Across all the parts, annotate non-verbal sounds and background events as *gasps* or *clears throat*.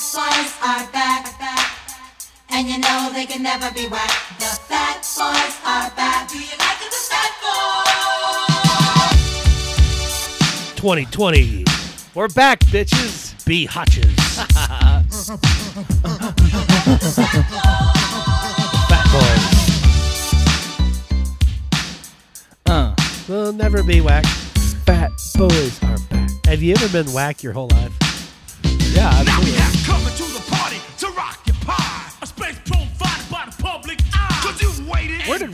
fat boys are back. And you know they can never be whack. The fat boys are back. Do you like the fat boys? 2020. We're back, bitches. Be hotches. *laughs* Fat boys. Uh, Will never be whack. fat boys are back. Have you ever been whack your whole life? Yeah, absolutely.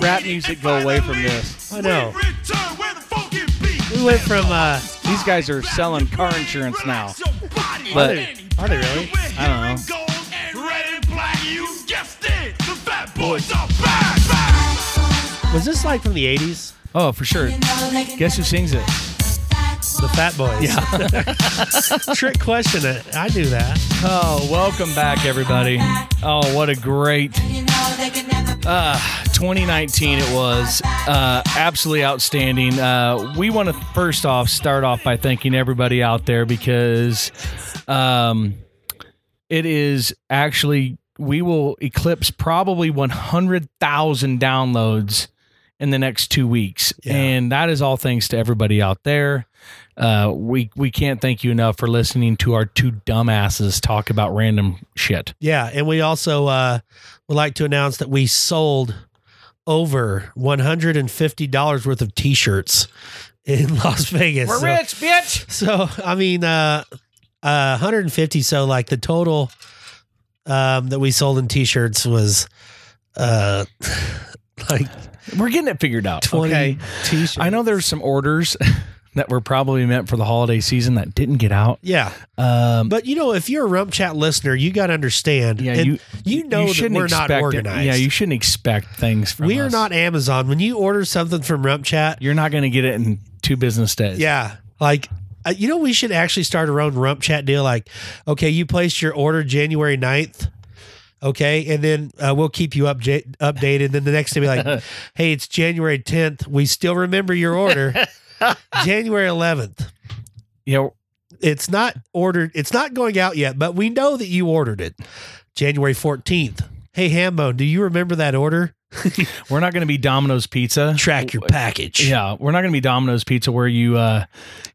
Rap music go away from this? I know. We return where the funky beat. We went from uh These guys are selling car insurance now. Relax your body. But- Are they really? I don't know. Gold and red and black, you guessed it. The fat boys are back, back. was this like from the 80s? Oh, for sure. You know they can Guess who sings it? The Fat Boys. Yeah. *laughs* Trick question. It. I knew that. Oh, welcome back, everybody. Oh, what a great You know they can never be 2019 it was. Uh, absolutely outstanding. Uh, we want to first off start off by thanking everybody out there because um, it is actually, we will eclipse probably 100,000 downloads in the next two weeks. Yeah. And that is all thanks to everybody out there. Uh, we we can't thank you enough for listening to our two dumbasses talk about random shit. Yeah, and we also uh, would like to announce that we sold over one hundred and fifty dollars worth of T-shirts in *laughs* Las Vegas. We're so- rich, bitch. So I mean, uh, uh, 150. So like the total um, that we sold in T-shirts was uh, *laughs* like We're getting it figured out. 20 okay. T-shirts. I know there's some orders *laughs* that were probably meant for the holiday season that didn't get out. Yeah, Um, but you know, if you're a Rump Chat listener, you got to understand. yeah, you you know that we're not expect it- organized. Yeah, you shouldn't expect things from we are us. not Amazon. When you order something from Rump Chat, You're not going to get it in two business days. Yeah. Like, uh, you know, we should actually start our own rump chat deal. Like, okay, you placed your order January 9th. Okay. And then uh, we'll keep you upja- updated. and Then the next day, be like, *laughs* hey, it's January 10th. We still remember your order. *laughs* *laughs* January 11th. You know, It's not ordered. It's not going out yet, but we know that you ordered it. January 14th. Hey, Hambone, do you remember that order? *laughs* We're not going to be Domino's Pizza. Track your package. Yeah, we're not going to be Domino's Pizza where you, uh,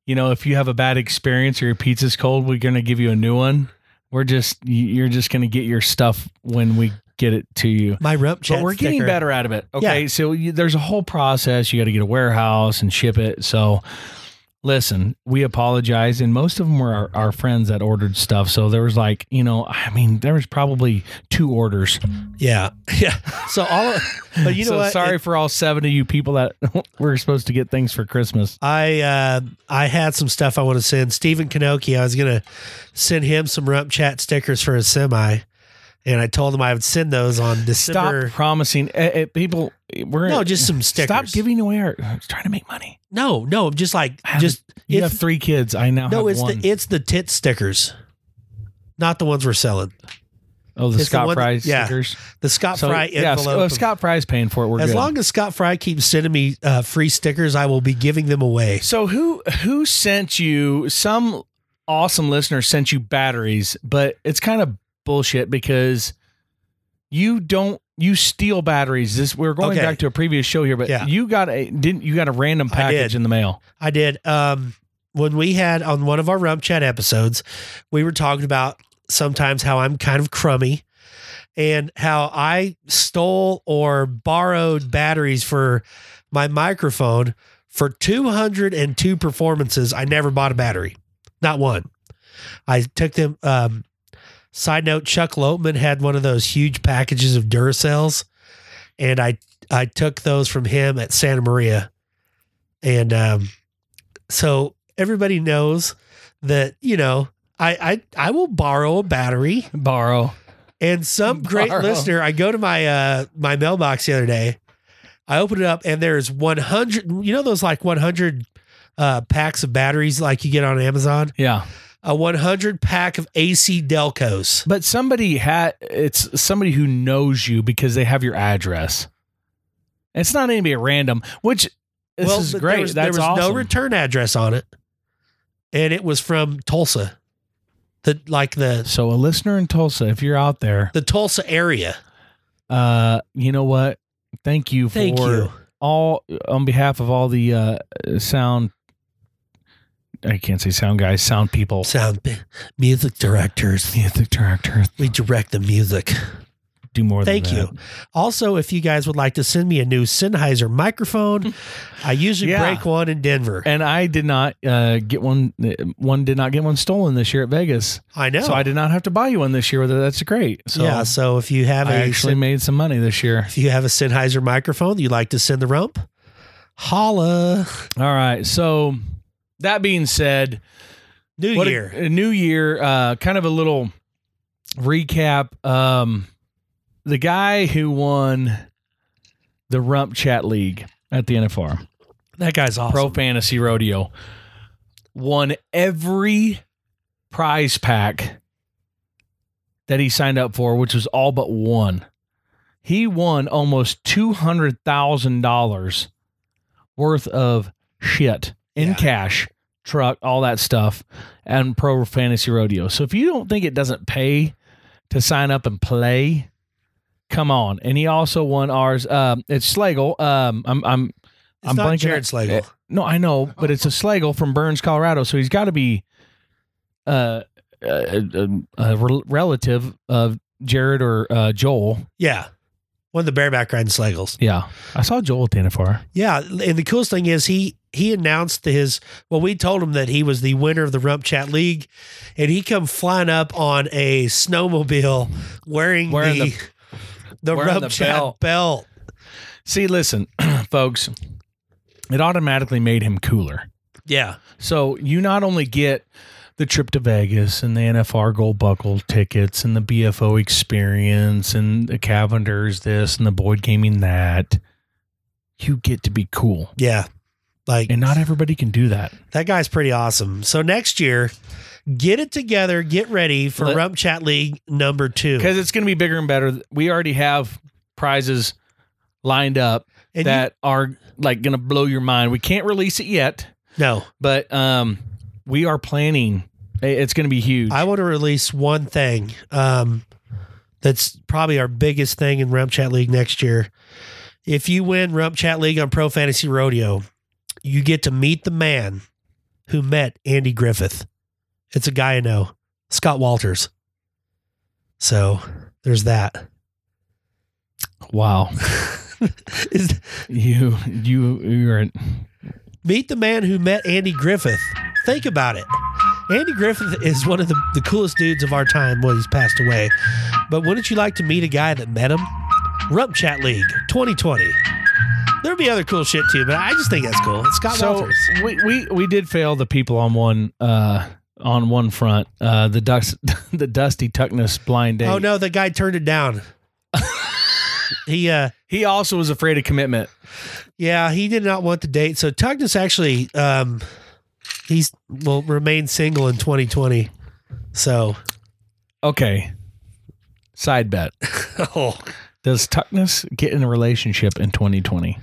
you know, if you have a bad experience or your pizza's cold, we're going to give you a new one. We're just, you're just going to get your stuff when we get it to you. My rump chat. but we're getting sticker. better out of it. Okay, Yeah. so you, there's a whole process. You got to get a warehouse and ship it. So, listen, we apologize, and most of them were our, our friends that ordered stuff. So there was like, you know, I mean, there was probably two orders. Yeah. *laughs* Yeah. So all of, but you *laughs* know so what? sorry It- for all seven of you people that *laughs* were supposed to get things for Christmas. I uh, I had some stuff I want to send Stephen Kanoki. I was gonna send him some rump chat stickers for his semi, and I told them I would send those on December. Stop promising eh, eh, people. We're No, just some stickers. Stop giving away our. I was trying to make money. No, no, just like just You have three kids. I now no, have it's one. the it's the tit stickers, not the ones we're selling. oh, the it's the Scott one- Fry yeah. stickers. The Scott So, Fry yeah, envelope. oh, of- Scott Fry's paying for it. We're as good. long as Scott Fry keeps sending me uh, free stickers, I will be giving them away. So who who sent you some awesome listener sent you batteries, but it's kind of bullshit because you don't you steal batteries. This we're going Okay. back to a previous show here, but Yeah. you got a didn't you got a random package in the mail. I did. Um, when we had on one of our rump chat episodes, we were talking about sometimes how I'm kind of crummy and how I stole or borrowed batteries for my microphone for 202 performances. I never bought a battery, not one. I took them. Um, side note: Chuck Lopeman had one of those huge packages of Duracells, and I I took those from him at Santa Maria, and um, so everybody knows that you know I I I will borrow a battery. Borrow. And some great listener, I go to my uh my mailbox the other day. I open it up and there's 100. You know those like 100 uh, packs of batteries like you get on Amazon. Yeah. A 100 pack of AC Delcos. But somebody had it's somebody who knows you because they have your address. It's not anybody at random, which this is great. There was, there was awesome. no return address on it, and it was from Tulsa. The like the So a listener in Tulsa, if you're out there, the Tulsa area. uh, you know what? Thank you for Thank you. all on behalf of all the uh, sound. I can't say sound guys, sound people. Sound music directors. Music directors. We direct the music. do more. Thank than you. Also, if you guys would like to send me a new Sennheiser microphone, I usually Yeah. break one in Denver. And I did not uh, get one. One did not get one stolen this year at Vegas, I know. so I did not have to buy you one this year. That's great. So yeah. So if you have I a actually Sen- made some money this year. if you have a Sennheiser microphone you'd like to send the rump, holla. All right. So that being said, New what a- year. A, new year. Uh, kind of a little recap. Um, the guy who won the Rump Chat League at the NFR, that guy's awesome. Pro Fantasy Rodeo, won every prize pack that he signed up for, which was all but one. He won almost two hundred thousand dollars worth of shit in Yeah. cash, truck, all that stuff, and Pro Fantasy Rodeo. So if you don't think it doesn't pay to sign up and play, come on. And he also won ours. Um, it's Schlegel. Um, I'm I'm It's I'm not blanking Jared Slagle. no, I know, but it's a Schlegel from Burns, Colorado. So he's got to be uh, a, a, a relative of Jared or uh, Joel. yeah. One of the bareback riding Slagles. Yeah, I saw Joel at the NFR. Yeah, and the coolest thing is he he announced his well, we told him that he was the winner of the Rump Chat League, and he come flying up on a snowmobile wearing, Wearing the the- *laughs* the, wearing Rump the Chat belt. belt. See, listen, *clears throat* folks, it automatically made him cooler. Yeah, So you not only get the trip to Vegas and the NFR Gold Buckle tickets and the BFO experience and the Cavenders this and the Boyd Gaming that, you get to be cool. yeah, like And not everybody can do that. that guy's pretty awesome. So next year, get it together, get ready for Let- Rump Chat League number two. because it's going to be bigger and better. We already have prizes lined up And you- that are like going to blow your mind. We can't release it yet, no, but um, we are planning. It's going to be huge. I want to release one thing. Um, that's probably our biggest thing in Rump Chat League next year. If you win Rump Chat League on Pro Fantasy Rodeo, you get to meet the man who met Andy Griffith. It's a guy I know, Scott Walters. So there's that. wow, *laughs* Is- you you you're meet the man who met Andy Griffith. Think about it. Andy Griffith is one of the, the coolest dudes of our time. Well, he's passed away. But wouldn't you like to meet a guy that met him? Rump Chat League 2020. There'll be other cool shit too, but I just think that's cool. It's Scott so Walters. we, we we did fail the people on one uh on one front uh the dust *laughs* the dusty tuckness blind date. Oh no, the guy turned it down. *laughs* he uh he also was afraid of commitment. yeah, he did not want the date. So Tuckness actually um he's will remain single in 2020. So Okay, side bet. *laughs* oh Does Tuckness get in a relationship in 2020?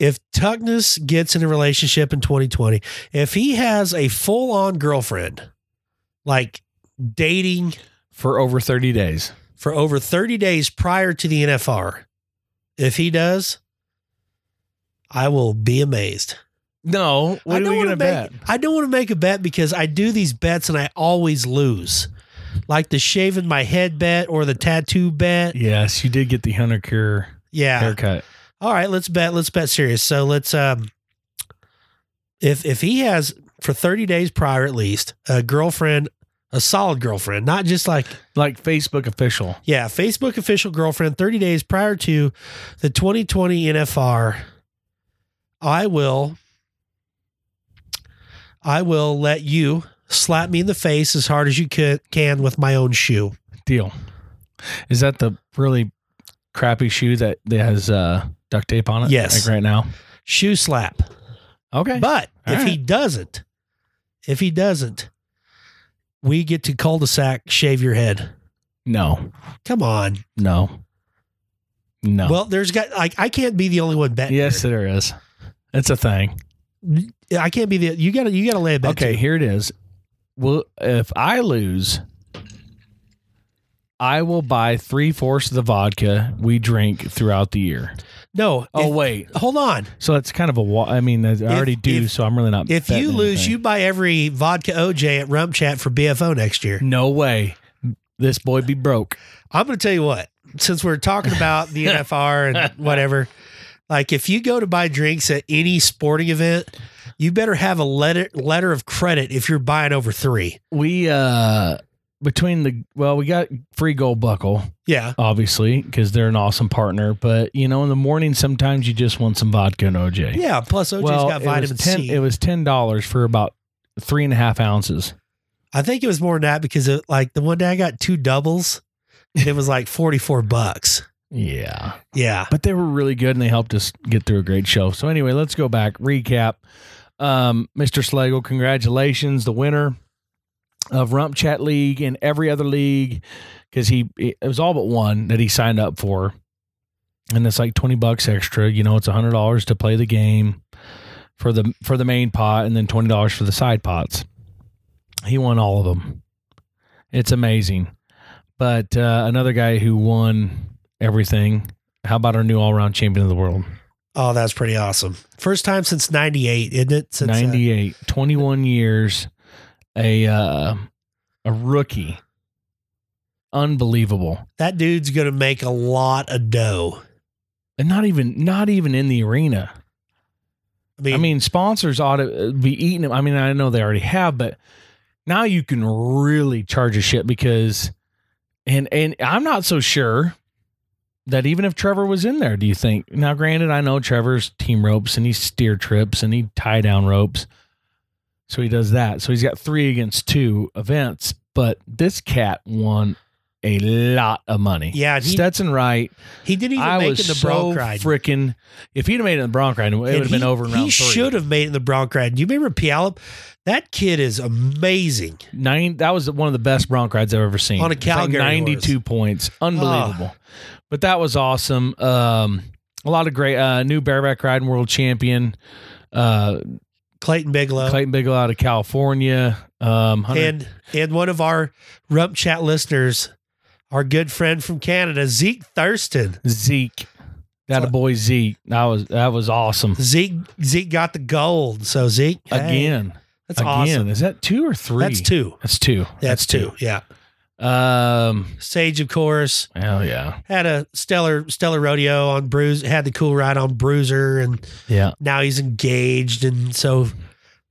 if Tugnus gets in a relationship in 2020, if he has a full on girlfriend, like dating For over 30 days. for over 30 days prior to the NFR, if he does, I will be amazed. No, what I are don't we going to bet? make, I don't want to make a bet because I do these bets and I always lose. Like the shaving my head bet or the tattoo bet. Yes, you did get the Hunter Cure Yeah. haircut. All right, let's bet. Let's bet serious. So let's um if if he has for 30 days prior at least a girlfriend, a solid girlfriend, not just like Like Facebook official. yeah, Facebook official girlfriend 30 days prior to the 2020 NFR, I will I will let you slap me in the face as hard as you can with my own shoe. Deal. Is that the really crappy shoe that, has uh, duct tape on it? Yes. Like right now? Shoe slap. Okay. But All if he doesn't, if he doesn't, we get to cul-de-sac shave your head. no. Come on. No. No. Well, there's got like I can't be the only one betting. yes, there is. It's a thing. I can't be the you gotta you gotta lay a bet. Okay, to. here it is. Well, if I lose, I will buy three fourths of the vodka we drink throughout the year. No. Oh if- wait, hold on. so it's kind of a. wa- I mean, I already do, if- so I'm really not. If you lose, anything. you buy every vodka OJ at Rum Chat for BFO next year. no way. This boy be broke. I'm going to tell you what, since we're talking about the NFR and *laughs* whatever, like if you go to buy drinks at any sporting event, you better have a letter letter of credit if you're buying over three. We uh between the well, we got free gold buckle. Yeah. obviously, because they're an awesome partner. But you know, in the morning, sometimes you just want some vodka and OJ. Yeah. Plus, OJ's well, got vitamin 10, C. It was ten dollars for about three and a half ounces. I think it was more than that because it, like the one day I got two doubles, and it was like 44 bucks. Yeah, Yeah. but they were really good and they helped us get through a great show. So anyway, let's go back recap. Um, Mr. Slagle, congratulations, the winner of Rump Chat League and every other league because he it was all but one that he signed up for, and it's like twenty bucks extra. You know, it's hundred dollars to play the game for the for the main pot, and then twenty dollars for the side pots. He won all of them. It's amazing. But uh, another guy who won everything. How about our new all around champion of the world? Oh, that's pretty awesome. First time since 98, isn't it? Since, uh, 98, 21 years, a uh, a rookie. Unbelievable. that dude's going to make a lot of dough. And not even not even in the arena. I mean, I mean, sponsors ought to be eating them. I mean, I know they already have, but now you can really charge a shit because, and and I'm not so sure that even if Trevor was in there, do you think? Now, granted, I know Trevor's team ropes and he steer trips and he tie down ropes, so he does that. So he's got three against two events, but this cat won a lot of money. Yeah, he- Stetson Wright. he didn't even I make it in the so Bronc ride. freaking. If he'd have made it in the Bronc ride, it would have been over in round He three. should have made it in the Bronc ride. Do you remember Puyallup? That kid is amazing. Nine. That was one of the best Bronc rides I've ever seen. On a It's like Calgary horse. ninety-two points, unbelievable. Ah. But that was awesome. Um, a lot of great uh, new bareback riding world champion, uh, Clayton Bigelow. Clayton Bigelow out of California. Um, 100 and and one of our Rump Chat listeners, our good friend from Canada, Zeke Thurston. Zeke, that a boy Zeke. That was that was awesome. Zeke Zeke got the gold. So Zeke hey, Again, that's again. awesome. Is that two or three? That's two. That's two. That's two. Yeah. Um. Sage, of course, Hell yeah. had a stellar stellar rodeo on Bruise. Had the cool ride on Bruiser, and Yeah. now he's engaged, and so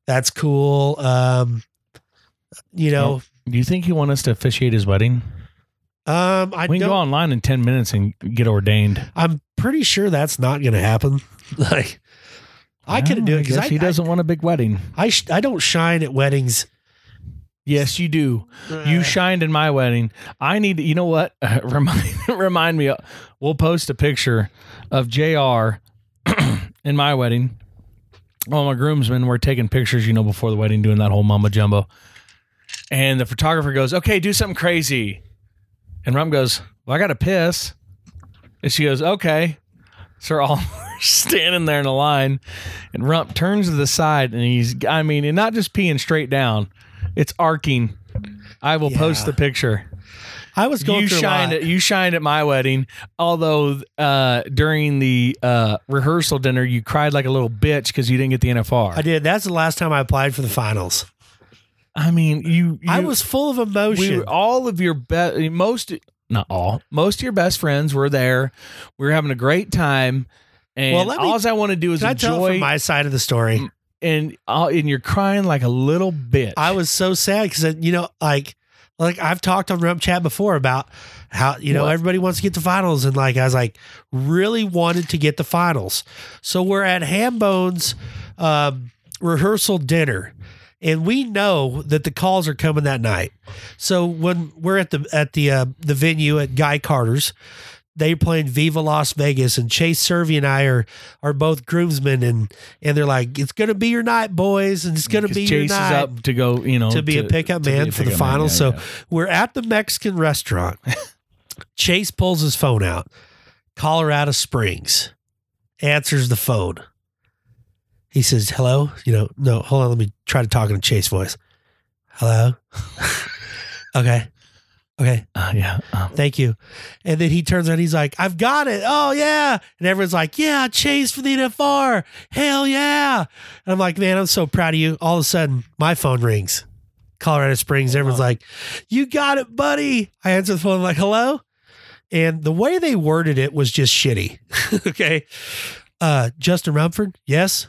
that's cool. Um, you know, Do you think he want us to officiate his wedding? um, I we can don't. go online in ten minutes and get ordained. I'm pretty sure that's not going to happen. *laughs* like, I couldn't do it because guess I, he doesn't want a big wedding. I, I, sh- I don't shine at weddings. Yes, you do. You shined in my wedding. I need. You know what? *laughs* remind *laughs* remind me. We'll post a picture of Jr. *clears throat* in my wedding. All my groomsmen were taking pictures, you know, before the wedding, doing that whole mama jumbo. And the photographer goes, "Okay, do something crazy." And Rum goes, "Well, I got to piss." And she goes, "Okay." So all *laughs* standing there in a line, and Rump turns to the side, and he's, I mean, and not just peeing straight down, it's arcing. I will post Yeah. the picture. I was going You through shined at you shined at my wedding. Although uh, during the uh, rehearsal dinner, you cried like a little bitch because you didn't get the NFR. I did. That's the last time I applied for the finals. I mean, you. I was full of we emotion. were- all of your best most not all most of your best friends were there. We were having a great time. And Well, me- all I want to do is Can I tell enjoy my side of the story? And uh, and you're crying like a little bitch. I was so sad because you know, like, like I've talked on Rump Chat before about how you know What? everybody wants to get the finals, and like I was like really wanted to get the finals. So we're at Hambone's um, rehearsal dinner, and we know that the calls are coming that night. So when we're at the at the uh, the venue at Guy Carter's. They're playing Viva Las Vegas, and Chase Servy and I are are both groomsmen, and and they're like, "It's gonna be your night, boys, and it's gonna be your Chase is night." up to go, you know, to be a pickup man a for the pickup finals. yeah, so yeah. we're at the Mexican restaurant. *laughs* Chase pulls his phone out. Colorado Springs answers the phone. He says, "Hello." You know, no, hold on. Let me try to talk in a Chase voice. Hello. *laughs* okay. Okay. Uh, yeah. Um, Thank you. And then he turns around. He's like, I've got it. Oh, yeah. And everyone's like, Yeah, Chase for the NFR. Hell yeah. And I'm like, Man, I'm so proud of you. All of a sudden, my phone rings. Colorado Springs. Everyone's like, You got it, buddy. I answer the phone, I'm like, Hello. And the way they worded it was just shitty. *laughs* okay. Uh, Justin Rumford, yes.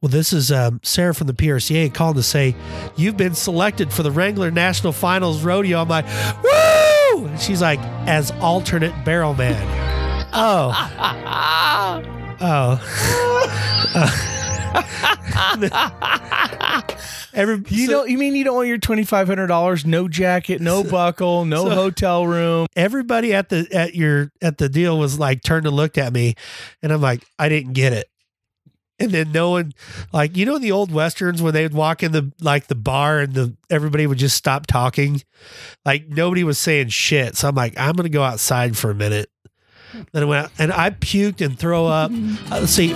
Well, this is um, Sarah from the PRCA calling to say you've been selected for the Wrangler National Finals Rodeo. I'm like, woo! And she's like, as alternate barrel man. *laughs* Oh. oh. *laughs* Every, you so don't. You mean you don't want your twenty five hundred dollars? No jacket, no buckle, no so- hotel room. everybody at the at your at the deal was like turned and looked at me, and I'm like, I didn't get it. And then no one, like you know, in the old westerns when they would walk in the like the bar and the everybody would just stop talking, like nobody was saying shit. So I'm like, I'm gonna go outside for a minute. Then I went out and I puked and throw up. *laughs* Uh, let's see,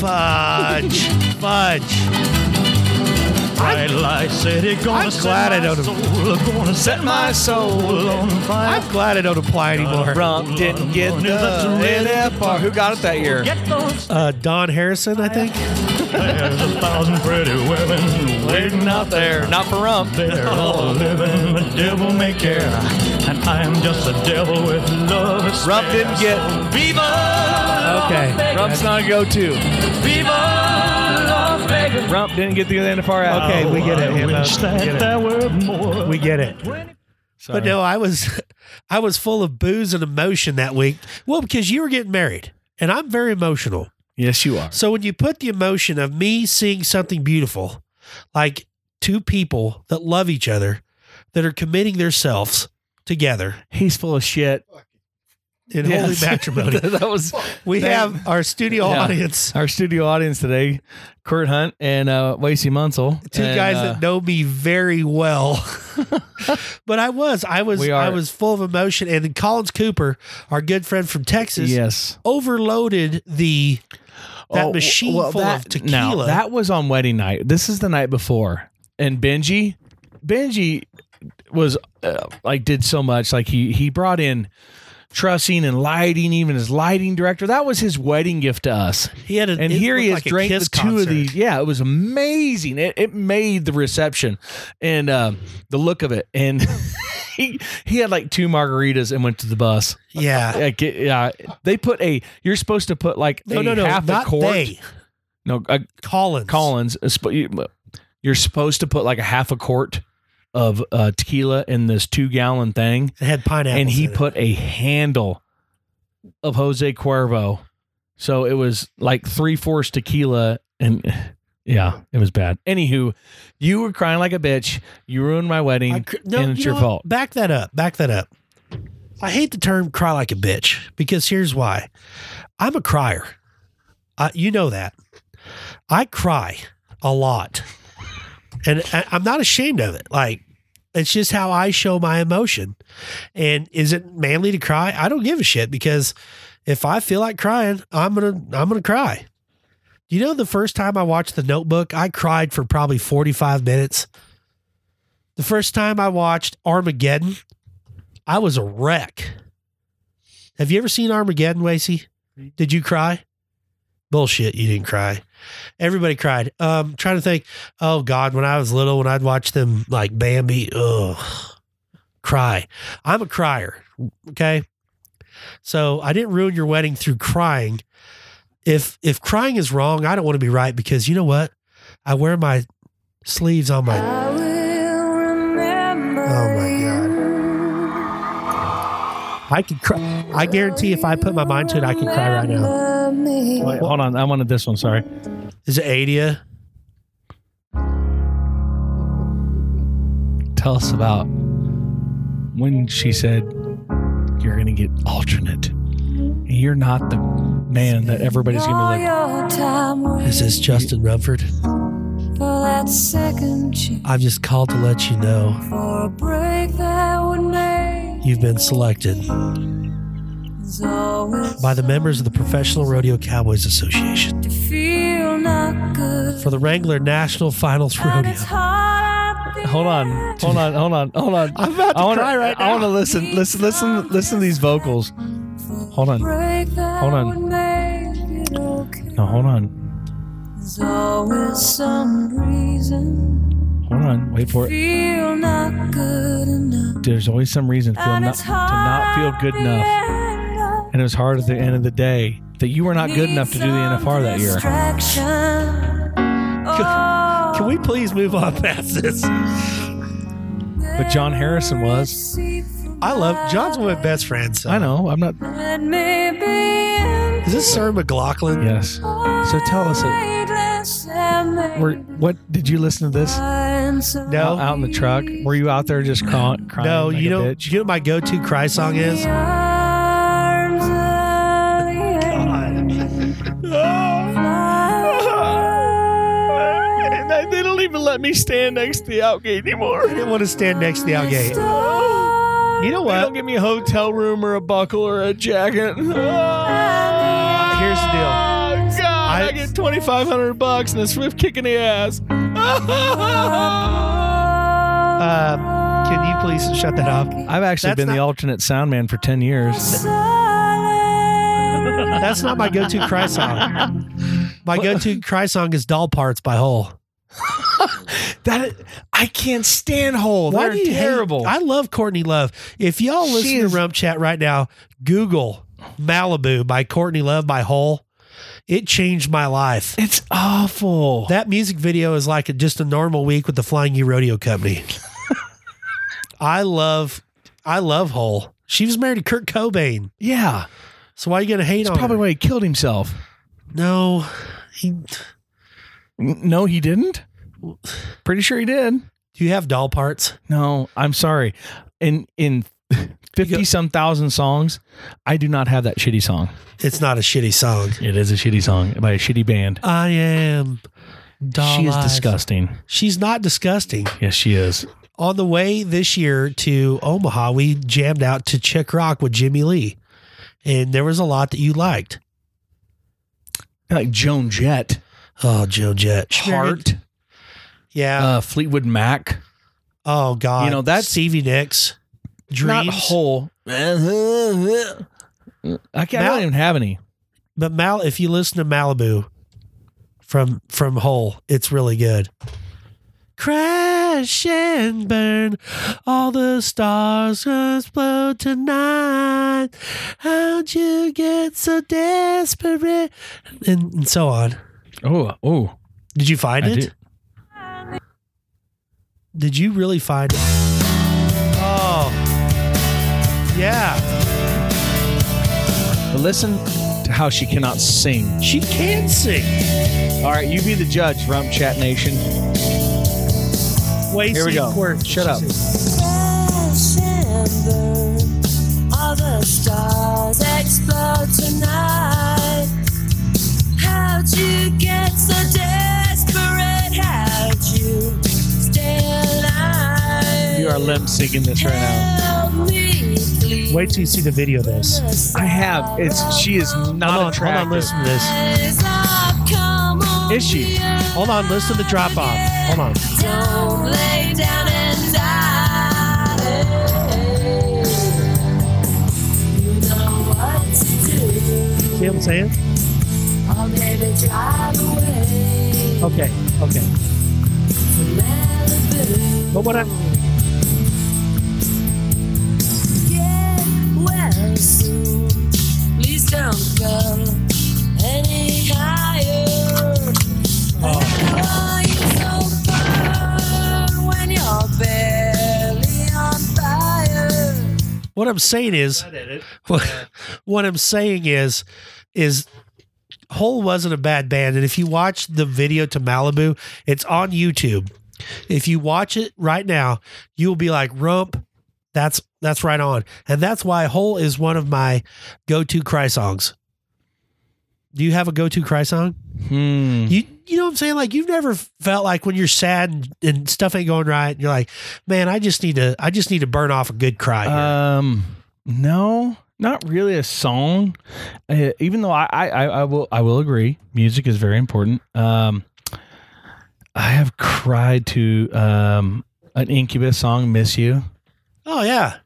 fudge, fudge. Bright light city gonna I'm set glad I my don't- soul, gonna set my soul on fire. I'm glad I don't apply anymore. Rump didn't get the NFR. Who got it that year? Get those Uh, Don Harrison, I think. there's a thousand pretty women waiting out there. Not for Rump. They're all living the devil may care, and I am just a devil with love. to. Rump didn't get. Viva! Okay. Rump's not a go-to. Viva Las Rump didn't get the NFR out. Okay, we get it. Oh, I wish We that get it. there were more. We get it. Sorry. But no, I was *laughs* I was full of booze and emotion that week. Well, because you were getting married, and I'm very emotional. Yes, you are. So when you put the emotion of me seeing something beautiful, like two people that love each other, that are committing themselves together He's full of shit. In holy Yes. *laughs* matrimony, that was we Thank- have our studio Yeah. audience, our studio audience today. Kurt Hunt and uh, Lacey Munsell. two And, guys uh, that know me very well. *laughs* but I was, I was, I was full of emotion, and then Collins Cooper, our good friend from Texas, Yes. overloaded the that Oh, machine well, full that- of tequila. Now, that was on wedding night. This is the night before. And Benji, Benji was uh, like did so much. Like he he brought in trussing and lighting, even his lighting director. That was his wedding gift to us. he had a, And here he has like drank the two of these. Yeah, it was amazing. It, it made the reception and um, the look of it. And *laughs* he he had like two margaritas and went to the bus. Yeah. Like, yeah, they put a. You're supposed to put like No, a no, no, half not a quart. they. No, uh, Collins. Collins. you- You're supposed to put like a half a quart of uh, tequila in this two gallon thing, It had pineapple. and he put a handle of Jose Cuervo. So it was like three fourths tequila, and *sighs* yeah, it was bad. Anywho, you were crying like a bitch. You ruined my wedding, cr- no, and it's you your fault. Back that up. Back that up. I hate the term "cry like a bitch" because here's why. I'm a crier. I, you know that. I cry a lot, and I'm not ashamed of it. Like it's just how I show my emotion. And is it manly to cry? I don't give a shit because if I feel like crying, I'm gonna I'm gonna cry. You know, the first time I watched The Notebook, I cried for probably 45 minutes. The first time I watched Armageddon, I was a wreck. Have you ever seen Armageddon, Wacy? Did you cry? Bullshit, you didn't cry. Everybody cried. Um, trying to think. Oh God, when I was little, when I'd watch them like Bambi, ugh, cry. I'm a crier. Okay, so I didn't ruin your wedding through crying. If if crying is wrong, I don't want to be right because you know what? I wear my sleeves on my. I could cry. I guarantee if I put my mind to it, I could cry right now. Wait, hold on, I wanted this one. Sorry. Is it Adia? Tell us about when she said you're going to get alternate. You're not the man that everybody's going to your time Is this Justin Rumford? for that second I've just called to let you know for a break that would make you've been selected by the members of the Professional Rodeo Cowboys Association to feel not good. for the Wrangler National Finals Rodeo. it's hard out hold on, hold on, hold on, hold on. I'm about to I wanna, cry right now. I want to listen, listen, listen, listen to these vocals. Hold on. Break that Hold on. would make it okay. No, hold on, There's always some reason. Hold on. Wait for it. Feel not good enough. There's always some reason to feel not, to not feel good enough, at the end of and it was hard at the end of the day that you were not good enough to do the NFR that year. Oh, Can we please move on past this? But John Harrison was. I love John's one of my best friends. so- I know. I'm not. Is this Sir McLaughlin? Yes. So tell us it. What did you listen to this No. out, out in the truck? Were you out there just crying? crying No, like you know, bitch? you know what my go-to cry song is? *laughs* They don't even let me stand next to the outgate anymore. I didn't want to stand next to the outgate. You know They what? don't give me a hotel room or a buckle or a jacket. *laughs* Ah. Here's the deal. God, I, I- get twenty five hundred bucks and a swift kick in the ass. Um, can you please shut that off? I've actually That's been the not- alternate sound man for ten years. *laughs* That's not my go-to cry song. My go-to cry song is "Doll Parts" by Hole. *laughs* That I can't stand Hole. They're do you hate- terrible. I love Courtney Love. If y'all listen is- to Rump Chat right now, Google "Malibu" by Courtney Love by Hole. It changed my life. it's awful. That music video is like just a normal week with the Flying U Rodeo Company. *laughs* I love, I love Hole. She was married to Kurt Cobain, yeah, so why are you gonna hate that's on probably her? why he killed himself. No, he, No, he didn't. Pretty sure he did. do you have doll parts? No, I'm sorry. In in fifty some thousand songs, I do not have that shitty song. It's not a shitty song. It is a shitty song by a shitty band. I am. Doll she is eyes. disgusting. She's not disgusting. Yes, she is. On the way this year to Omaha, we jammed out to Chick Rock with Jimmy Lee, and there was a lot that you liked. Like Joan Jett, Oh, Joe Jett, Heart, yeah. uh, Fleetwood Mac. oh God, you know, that's- Stevie Nicks. Dreams, Not whole. I can't. I don't even have any. but Mal. If you listen to Malibu from from Hole, it's really good. Crash and burn, all the stars explode tonight. How'd you get so desperate? And, and so on. Oh, oh. Did you find I it? did. Did you really find it? Yeah. But listen to how she cannot sing. She can sing. All right, you be the judge, Rump Chat Nation. Wait, Here we go. where- Shut up. Crash and burn. All the stars explode tonight. How'd you get so desperate? Are limp syncing this right now. Help me, please. Wait till you see the video of this. I have. It's she is not Hold on, hold on, listen to this. Is she? Hold on, listen to the drop off. Hold on. Don't lay down and die. You know what to do. See what I'm saying? Baby, drive away Okay, okay. But what I soon. Please don't go any higher. Why you so burn when you're barely on fire? what I'm saying is *laughs* what, what I'm saying is is Hole wasn't a bad band, and if you watch the video to Malibu, it's on YouTube. If you watch it right now, you'll be like, "Rump, that's that's right on," and that's why Hole is one of my go-to cry songs. Do you have a go-to cry song? Hmm. You you know what I'm saying? Like you've never felt like when you're sad and, and stuff ain't going right, and you're like, "Man, I just need to I just need to burn off a good cry." Here. Um, no, not really a song. Uh, even though I, I, I I will, I will agree, music is very important. Um, I have cried to um an Incubus song, "Miss You," Oh yeah,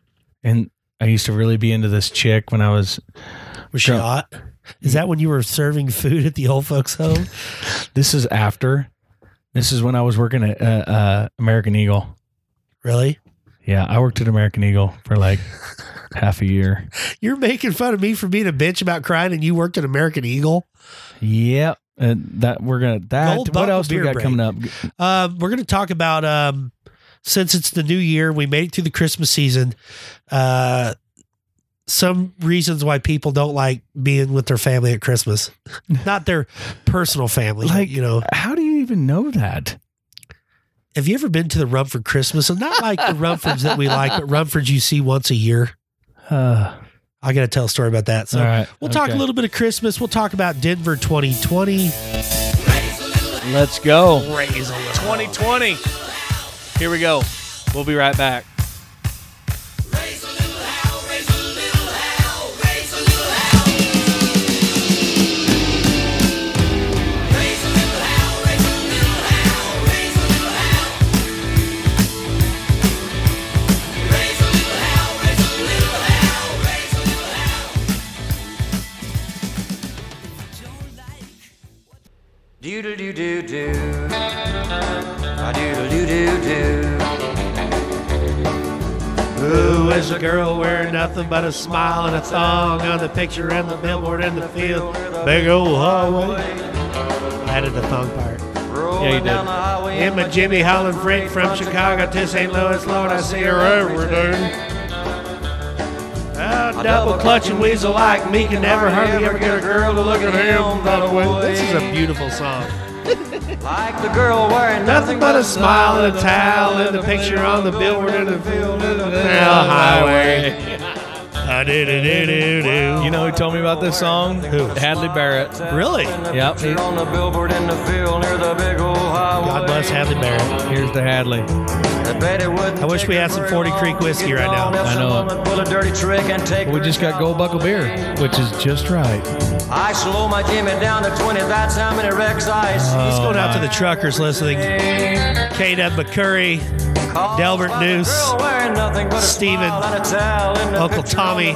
and I used to really be into this chick when I was. was she hot? Is that when you were serving food at the old folks' home? *laughs* This is after. This is when I was working at uh, uh, American Eagle. Really? Yeah, I worked at American Eagle for like half a year. You're making fun of me for being a bitch about crying, and you worked at American Eagle. Yep. And that we're gonna that Gold what else we got break. coming up? Um, we're going to talk about um, since it's the new year, we made it through the Christmas season. Uh, some reasons why people don't like being with their family at Christmas, *laughs* not their personal family. Like you know, how do you even know that? have you ever been to the Rumford Christmas? And not like the Rumfords that we like, but Rumfords you see once a year. Uh, I got to tell a story about that. So all right. we'll talk okay. a little bit of Christmas. We'll talk about Denver 2020. Let's go. 2020. Here we go. We'll be right back. Doodle doo doo doo. A Who is a girl wearing nothing but a smile and a thong on the picture and the billboard in the field? Big old highway. I added the thong part. Yeah, you did. Him and Jimmy Holland Frank from Chicago to St. Louis, Lord, I see her every day. A double clutching weasel like me can never hardly ever get a girl to look at him that way. This is a beautiful song. Like the girl wearing Nothing but a smile and a towel and the picture on the billboard in the field in the highway. You know who told me about this song? Who? Hadley Barrett. Really? Yep. Picture on the billboard in the field near the big old highway. God bless Hadley Barrett. Here's the Hadley. I bet it wouldn't I wish we had some 40 Creek whiskey right now. I know someone would pull a dirty trick and take We just got out. Gold Buckle beer, which is just right. I slow my Jimmy down to 20. That's how many wrecks I oh, see. Let's go out to the truckers listening. K.W. McCurry, Delbert Noose, Steven, Uncle Tommy,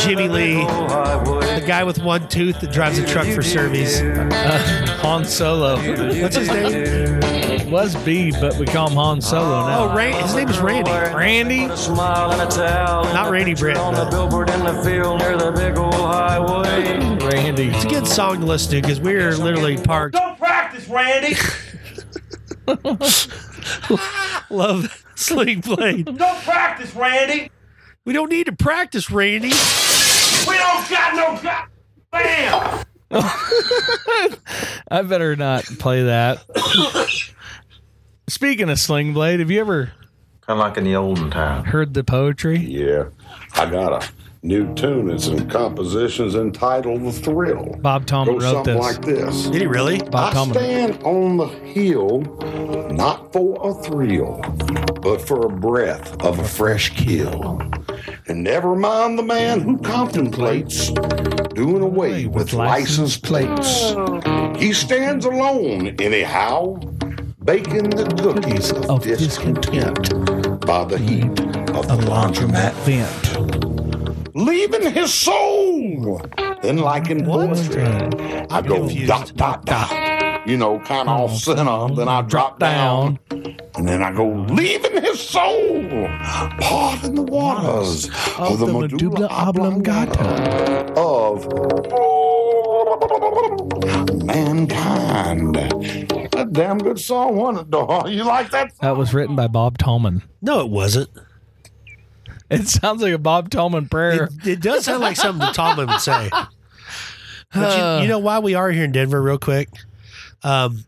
Jimmy Lee, the guy with one tooth that drives a truck for Servies. Uh, Han Solo. What's his name? Was B, but we call him Han Solo now. Oh, Ran- his name is Randy. Randy? Not Randy Britton, On the billboard in the field near the big old highway. Randy. It's a good song to listen to because we're literally parked. Don't practice, Randy. *laughs* *laughs* *laughs* Love Sling Blade. *laughs* Don't practice, Randy. We don't need to practice, Randy. We don't got no got. Bam. *laughs* I better not play that. Speaking of Sling Blade, have you ever Kind of like in the olden time. heard the poetry? Yeah, I got a new tune. It's in compositions entitled "The Thrill." Bob Tomlin Goes wrote something this. like this. Did he really? Bob I Tomlin. stand on the hill, not for a thrill, but for a breath of a fresh kill. And never mind the man who contemplates doing away with license plates. He stands alone, anyhow, baking the cookies of, Of discontent by the heat of the laundromat vent. Leaving his soul. Then, like in poetry, I go confused. dot dot dot. You know, kind of oh. off center. Then I drop down, and then I go leaving his soul, part in the waters of, the, medulla oblongata of mankind. A damn good song, wasn't it, dog? You like that? That was written by Bob Tolman. No, it wasn't. *laughs* It sounds like a Bob Tolman prayer. It, it does sound like something that Tomlin would say. But you, you know why we are here in Denver, real quick? Um,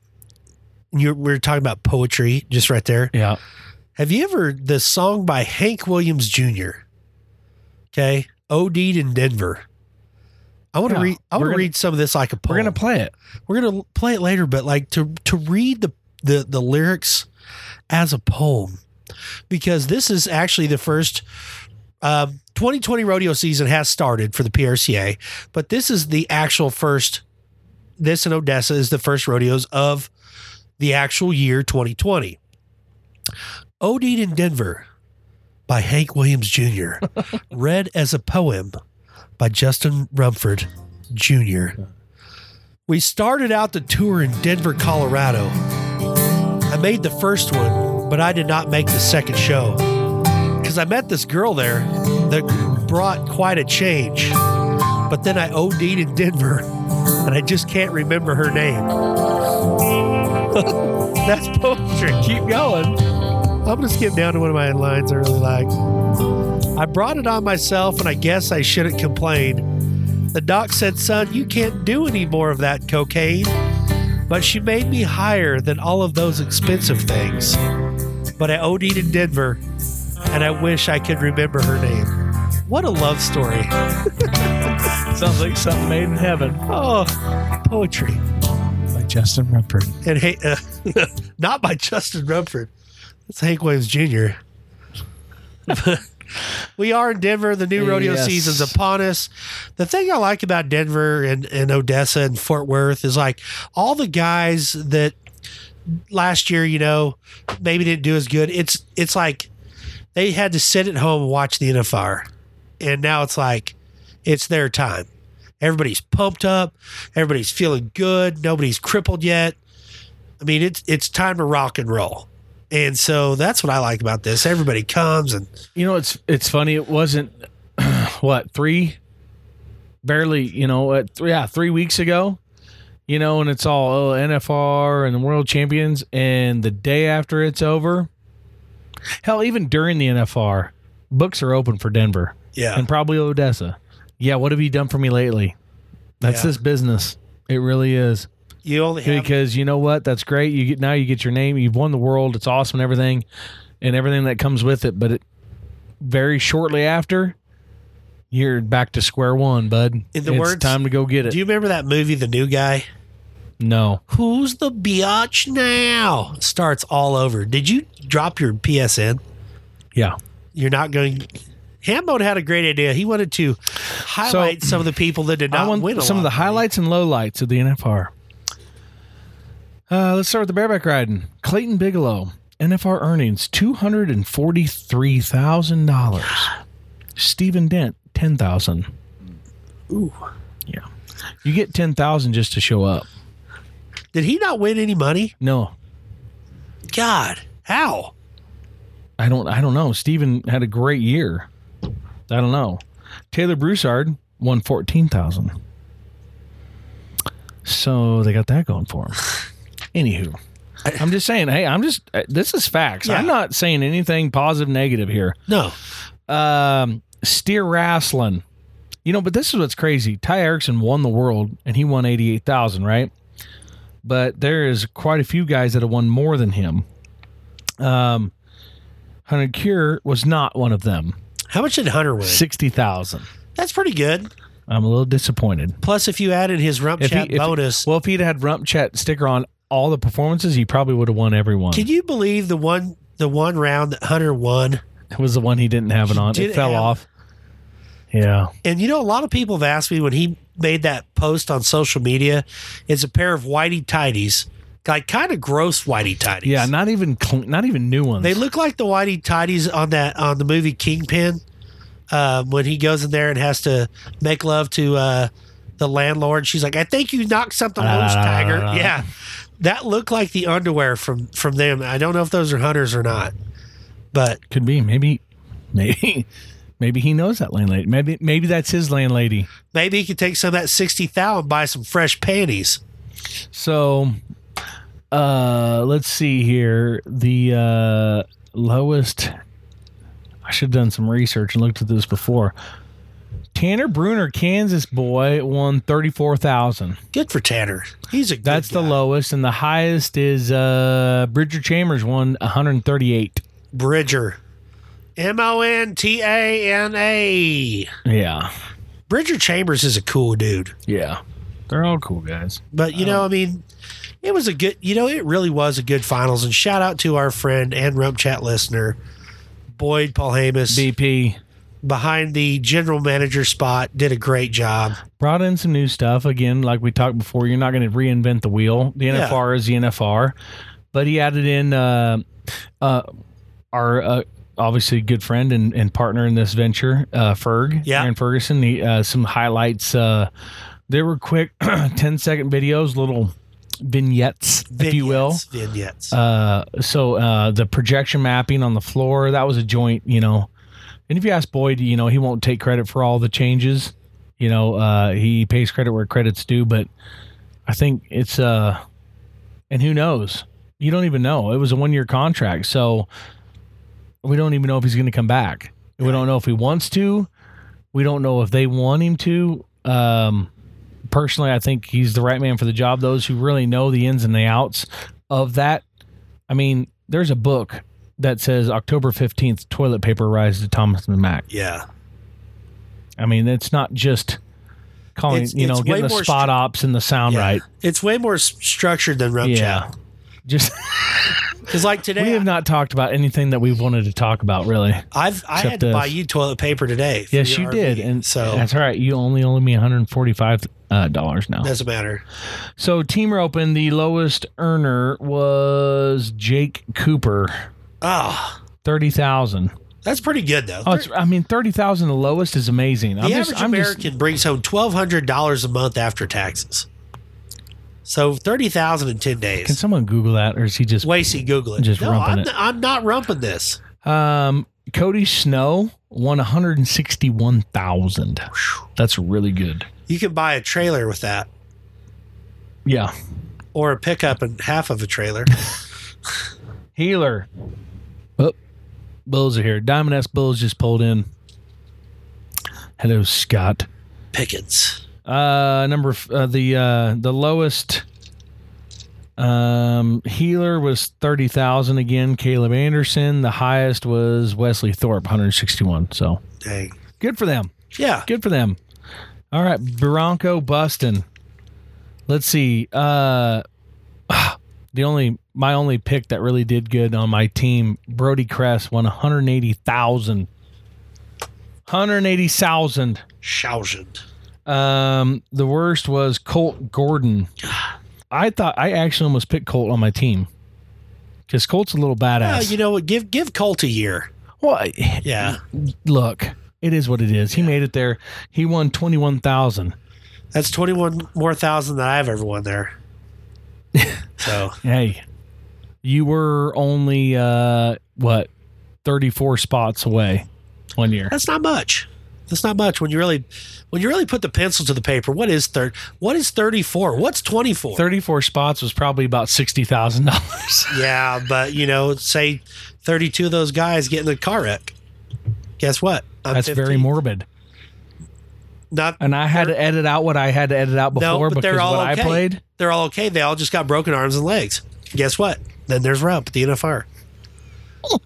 you're, we're talking about poetry just right there. yeah. Have you ever the song by Hank Williams Jr. Okay, OD'd in Denver. I want to Yeah, read. I want to read some of this like a poem. We're gonna play it. We're gonna play it later, but like to to read the the the lyrics as a poem because this is actually the first. Um, 2020 rodeo season has started for the PRCA, but this is the actual first. This in Odessa is the first rodeos of the actual year 2020. OD'd in Denver by Hank Williams Jr., *laughs* read as a poem by Justin Rumford Jr. We started out the tour in Denver, Colorado. I made the first one, but I did not make the second show because I met this girl there that brought quite a change. But then I OD'd in Denver, and I just can't remember her name. *laughs* That's poetry. Keep going. I'm to skip down to one of my lines I really like. I brought it on myself, and I guess I shouldn't complain. The doc said, Son, you can't do any more of that cocaine. But she made me higher than all of those expensive things. But I OD'd in Denver, and I wish I could remember her name. What a love story. *laughs* Sounds like something made in heaven Oh, poetry. by Justin Rumford. And hey, uh, *laughs* not by Justin Rumford. That's Hank Williams Jr. *laughs* we are in Denver. The new rodeo Yes. season's upon us. The thing I like about Denver and, and Odessa and Fort Worth is like all the guys that last year, you know, maybe didn't do as good. It's it's like they had to sit at home and watch the NFR. And now it's like it's their time. Everybody's pumped up. Everybody's feeling good. Nobody's crippled yet. I mean, it's it's time to rock and roll. And so that's what I like about this. Everybody comes and You know, it's it's funny. It wasn't *clears throat* what three, barely. You know, at three, yeah, three weeks ago. You know, and it's all oh, NFR and the World Champions, and the day after it's over. Hell, even during the NFR, books are open for Denver yeah, and probably Odessa. Yeah, what have you done for me lately? That's Yeah. this business. It really is. You only have because you know what that's great you get now you get your name you've won the world it's awesome and everything and everything that comes with it but it very shortly after you're back to square one bud In the it's words- time to go get it Do you remember that movie, The New Guy? no Who's the biatch now? Starts all over. Did you drop your PSN? yeah You're not going. Hambone had a great idea. He wanted to highlight some of the people that did not want win some of the highlights and lowlights of the nfr uh, let's start with the bareback riding clayton biglow nfr earnings $243000 steven dent 10000 Ooh. Yeah. You get 10,000 just to show up. Did he not win any money? No. God, how? I don't I don't know. Steven had a great year. I don't know. Taylor Broussard won 14,000. So they got that going for him. Anywho, *laughs* I'm just saying, hey, I'm just uh, this is facts. Yeah. I'm not saying anything positive negative here. No. Um steer wrestling. You know, but this is what's crazy. Ty Erickson won the world and he won 88,000, right? But there is quite a few guys that have won more than him. Um Hunter Cure was not one of them. How much did Hunter win? 60,000. That's pretty good. I'm a little disappointed. Plus, if you added his rump If he- chat if- bonus, Well, if he'd had Rump Chat sticker on all the performances, he probably would have won every one. can you believe the one the one round that Hunter won? It was the one he didn't have it on. It fell have- off. Yeah. And you know, a lot of people have asked me when he made that post on social media, it's a pair of whitey tidies, like kind of gross whitey tidies. Yeah, not even cl- not even new ones. They look like the whitey tidies on that on the movie Kingpin, uh, when he goes in there and has to make love to uh, the landlord. She's like, "I think you knocked something loose, Ah. Tiger." Yeah, that looked like the underwear from from them. I don't know if those are hunters or not, but Could be. Maybe maybe maybe he knows that landlady. Maybe maybe that's his landlady. maybe he could take some of that sixty thousand and buy some fresh panties. So uh let's see here. The uh lowest I should have done some research and looked at this before. Tanner Brunner, Kansas boy, won thirty four thousand. Good for Tanner. He's a good That's the lowest, and the highest is uh Bridger Chambers won one hundred thirty eight. Bridger. M O N T A N A. Yeah, Bridger Chambers is a cool dude. yeah, they're all cool guys. But you know, I mean, it was a good. You know, it really was a good finals. And shout out to our friend and Rump Chat listener, Boyd Polhamus, BP behind the general manager spot. Did a great job. brought in some new stuff again. Like we talked before, you're not going to reinvent the wheel. The Yeah. NFR is the NFR, but he added in. Uh, uh, our uh, obviously good friend and, and partner in this venture, uh, Ferg, Yeah. Aaron Ferguson. He, uh, some highlights. Uh, they were quick, *clears throat* 10 second videos, little vignettes, if you will. Vignettes, Vignettes. Uh, so uh, the projection mapping on the floor that was a joint, you know. And if you ask Boyd, you know he won't take credit for all the changes. You know, uh, he pays credit where credit's due, but I think it's uh, and who knows? You don't even know. It was a one year contract, so we don't even know if he's to come back. We don't know if he wants to. We don't know if they want him to. Um, personally, I think he's the right man for the job. Those who really know the ins and the outs of that. I mean, there's a book that says October 15th, toilet paper rise to Thomas and Mack. yeah. I mean, it's not just calling, It's- you know, getting the spot stru- ops and the sound yeah. right. It's way more s- structured than Rump Yeah. Just *laughs* *laughs* Because like today, we have not talked about anything that we've wanted to talk about, really. I've I had to this. buy you toilet paper today. Yes, you did, and so that's all right. You only owe me 145 uh, dollars now. doesn't matter. So, team open, the lowest earner was Jake Cooper, Oh, thirty thousand. that's pretty good though. Oh, I mean, thirty thousand. The lowest is amazing. the I'm average just, I'm just, American brings home twelve hundred dollars a month after taxes. So thirty thousand in ten days. Can someone Google that, or is he just? Wasey, Google it. Just no, rumping I'm, it. I'm not rumping this. Um, Cody Snow won one hundred and sixty-one thousand. That's really good. You can buy a trailer with that, Yeah, or a pickup and half of a trailer. *laughs* healer. Oh, Bulls are here. Diamond S Bulls just pulled in. Hello, Scott. Pickens. Uh, number f- uh, the uh, the lowest um healer was thirty thousand again. Caleb Anderson. The highest was Wesley Thorp, one hundred sixty-one. So Dang. good for them. Yeah. Good for them. All right, Bronco Bustin. Let's see. Uh the only my only pick that really did good on my team, Brody Cress won 180,000. 180,000. Shausen. Um the worst was Colt Gordon. I thought I actually almost picked Colt on my team. Cuz Colt's a little Well, badass. you know what? Give give Colt a year. well, Yeah. look, it is what it is. He made it there. He won 21,000. That's twenty one more thousand than I've ever won there. *laughs* so Hey, you were only uh what 34 spots away one year. that's not much. That's not much when you really when you really put the pencil to the paper. What is third? What is thirty four? What's twenty four? 34 spots was probably about $60,000. *laughs* Yeah, but you know, say thirty two of those guys get in a car wreck. Guess what? I'm That's very morbid. Not And I had to edit out what I had to edit out before no, but because they're all what okay. I played. They're all okay. They all just got broken arms and legs. Guess what? Then there's Rump at the NFR.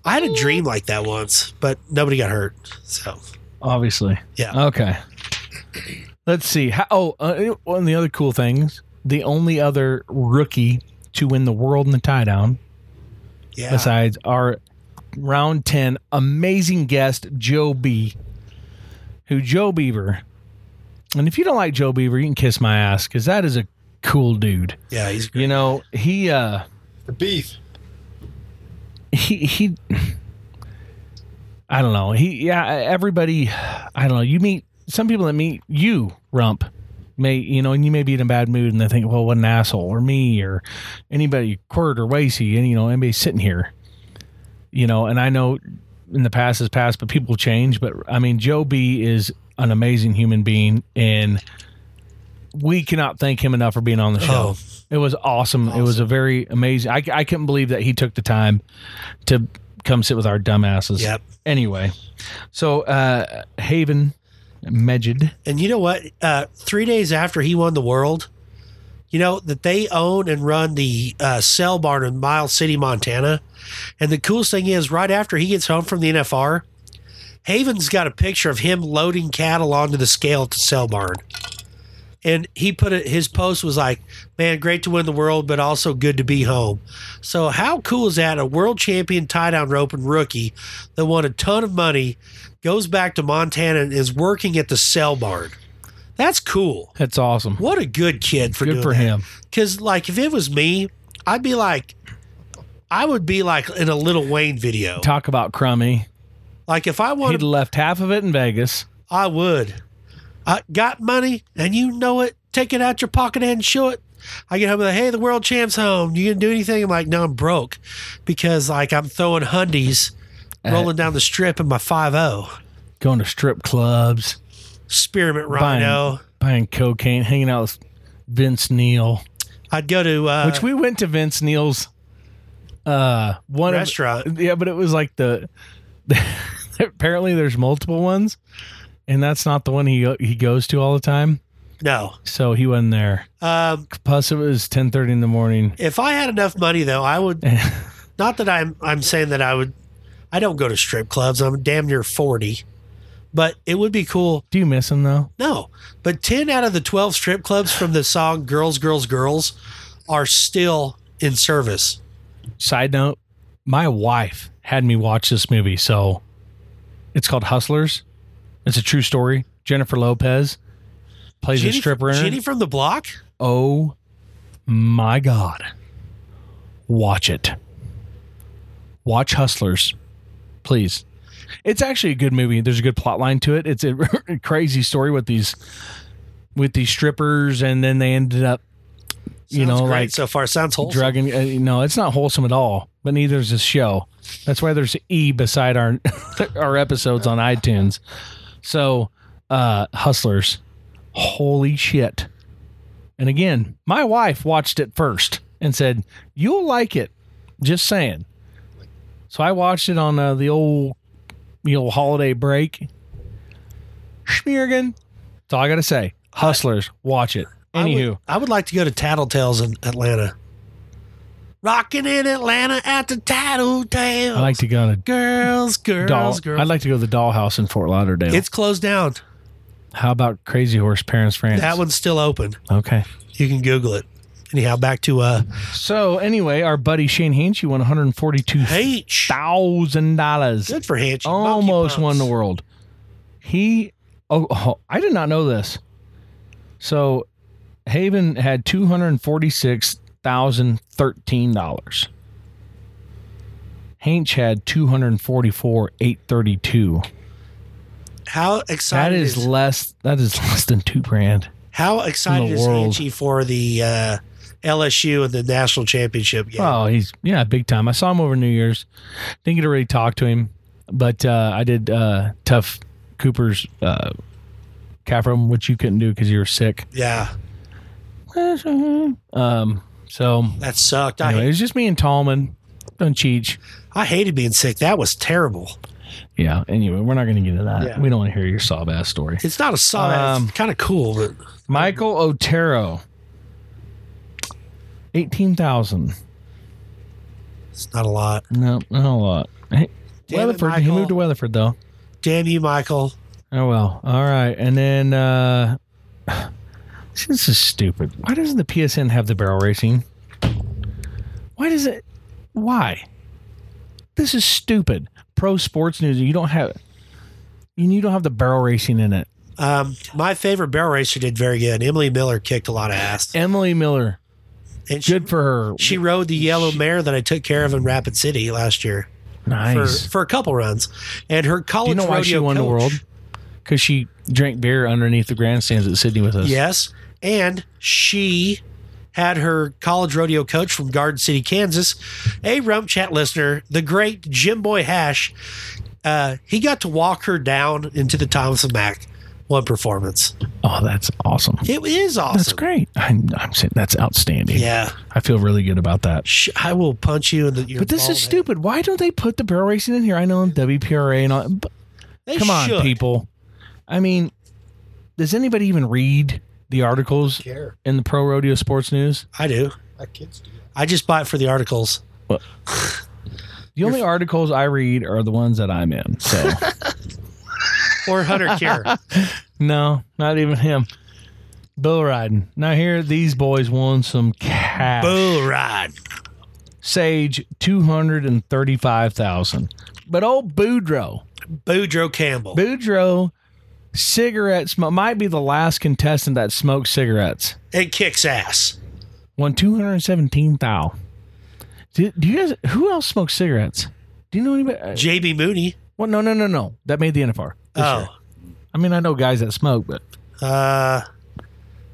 I had a dream like that once, but nobody got hurt. So Obviously. yeah, Okay. Let's see. How, oh, uh, one of the other cool things, the only other rookie to win the world in the tie down yeah. besides our round 10 amazing guest Joe B who Joe Beaver and if you don't like Joe Beaver you can kiss my ass cuz that is a cool dude yeah, he's great. you know he uh The beef. he he I don't know he yeah everybody I don't know you meet some people that meet you rump may you know and you may be in a bad mood and they think well what an asshole or me or anybody Quirt or Wacy, and you know anybody sitting here you know and I know in the past is past but people change but I mean Joe B is an amazing human being and we cannot thank him enough for being on the show. Oh. It was awesome. It was a very amazing. I, I couldn't believe that he took the time to come sit with our dumbasses. Yep. Anyway, so uh, Haven Meged. And you know what? Uh, three days after he won the world, you know that they own and run the uh, cell barn in Miles City, Montana. And the coolest thing is, right after he gets home from the NFR, Haven's got a picture of him loading cattle onto the scale at the cell barn. And he put it, his post was like, man, great to win the world, but also good to be home. So, how cool is that? A world champion tie down roping rookie that won a ton of money goes back to Montana and is working at the cell barn. That's cool. That's awesome. What a good kid for Good doing for that. him. Because, like, if it was me, I'd be like, I would be like in a Lil Wayne video. Talk about crummy. Like if I He'd wanted, left half of it in Vegas. I would. I got money and you know it. Take it out your pocket and show it. I get home and like, hey, the world champ's home. You gonna do anything? I'm like, no, I'm broke because like I'm throwing hundies, rolling down the strip in my five zero. Going to strip clubs, Spearmint Rhino. buying cocaine, hanging out with Vince Neil. I'd go to uh, Which we went to Vince Neil's uh one of- Restaurant. yeah, but it was like the *laughs* apparently there's multiple ones, and that's not the one he he goes to all the time. no. So he wasn't there. Um, Plus, it was ten thirty in the morning. if I had enough money though, I would. *laughs* not that I'm I'm saying that I would. I don't go to strip clubs. I'm damn near forty, but it would be cool. Do you miss him though? No, but ten out of the twelve strip clubs from the song "Girls, Girls, Girls" are still in service. Side note: My wife had me watch this movie, so it's called Hustlers. It's a true story. Jennifer Lopez plays a stripper in. Jenny from the block. Oh my God. Watch it. Watch Hustlers, please. It's actually a good movie. There's a good plot line to it. It's a *laughs* crazy story with these with these strippers and then they ended up you Sounds know great like so far sounds wholesome. drugging uh, no, it's not wholesome at all. But neither is this show. That's why there's E beside our *laughs* our episodes on iTunes. So, uh Hustlers. Holy shit. And again, my wife watched it first and said, "You'll like it." Just saying. So I watched it on uh, the old, the old holiday break. Schmiergen. That's all I got to say. Hustlers, watch it. I would- Anywho, I would like to go to Tattletales in Atlanta. Rocking in Atlanta at the Tattletales. I like to go to girls, girls, doll. girls. I'd like to go to the Dollhouse in Fort Lauderdale. it's closed down. How about Crazy Horse Paris France? That one's still open. Okay. You can Google it. Anyhow, back to uh So anyway, our buddy Shane Hinch, you won one hundred forty-two H. dollars. Good for Hanchey. almost won the world. He, oh, oh, I did not know this. So, Haven had two hundred forty-six thousand thirteen dollars. Hainch had two hundred forty-four eight thirty-two. How excited is is, less. That is *laughs* less than two grand. how excited is. Hanchey for the uh, LSU and the national championship game? Oh, he's yeah, big time. I saw him over New Year's. Didn't get to really talk to him, but uh, I did uh, Tuf Cooper's uh, calf which you couldn't do because you were sick. Yeah, Um, so that sucked. anyway, it I was just me and Tallman. Don't cheat. I hated being sick. That was terrible. Yeah. Anyway, we're not going to get into that. Yeah. We don't want to hear your sob ass story. It's not a song. Um, kind of cool, but Michael Otero, eighteen thousand. it's not a lot. No, not a lot. Hey, Damn it, Weatherford. he moved to Weatherford though. Damn you, Michael. Oh well. All right. And then uh this is stupid. Why doesn't the PSN have the barrel racing? Why does it why? This is stupid. Pro sports news, you don't have you don't have the barrel racing in it. Um, my favorite barrel racer did very good. Emily Miller kicked a lot of ass, Emily Miller, and she, good for her. she rode the yellow mare that I took care of in Rapid City last year nice. for for a couple runs. And her college Do you know why she won the world? Because she drank beer underneath the grandstands at Sidney with us. Yes, and she had her college rodeo coach from Garden City, Kansas, a Rump Chat listener, the great Jim Boy Hash. Uh, he got to walk her down into the Thomas and Mack one performance. Oh, that's awesome. It is awesome. That's great. I'm, I'm saying that's outstanding. Yeah, I feel really good about that. Sh- I will punch you in the. But this is head. stupid. Why don't they put the barrel racing in here? I know in WPRA and all. But They come on, people. I mean, does anybody even read the articles Care. in the Pro Rodeo Sports News? I do. My kids do. I just buy it for the articles. The only articles I read are the ones that I'm in. So *laughs* Or Hunter Cure. *laughs* no, not even him. Bull riding. Now here, these boys won some cash. Bull ride. Sage two hundred and thirty-five thousand. But old Boudreaux, Boudreaux Campbell. Boudreaux, cigarette smoke might be the last contestant that smoked cigarettes. It kicks ass. Won two hundred seventeen thou. Do, do you guys? Who else smokes cigarettes? Do you know anybody? uh, JB Mooney. Well, no, no, no, no. That made the NFR. Oh, year. I mean, I know guys that smoke, but uh,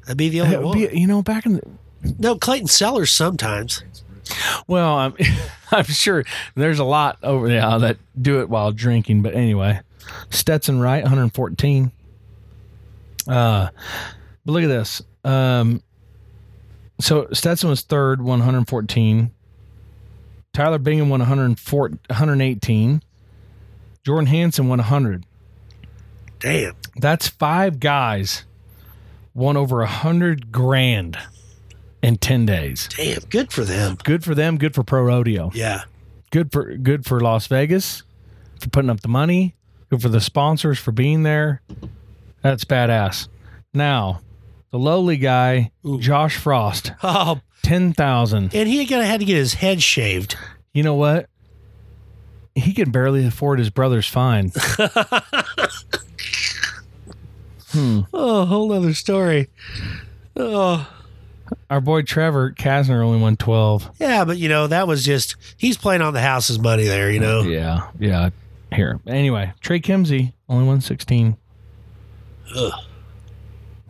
that'd be the only one. be- you know, back in the no, Clayton Sellers sometimes. well, I'm *laughs* I'm sure there's a lot over there that do it while drinking. But anyway, Stetson Wright, 114. Uh, but look at this. Um, so Stetson was third, 114. Tyler Bingham won 104, 118. Jordan Hansen won 100. Damn. That's five guys won over a hundred grand in ten days. Damn. Good for them. Good for them. Good for pro rodeo. Yeah. Good for good for Las Vegas for putting up the money. For the sponsors for being there. That's badass. Now, the lowly guy, Josh Frost, *laughs* Oh, ten thousand. and he gonna had to get his head shaved. You know what? He can barely afford his brother's fine. *laughs* Hmm. Oh, whole other story. Oh, Our boy Trevor Kastner only won twelve. yeah, but you know that was just he's playing on the house's money there. You know. Yeah, yeah. Here. Anyway, Trey Kimzey only won 16. Ugh.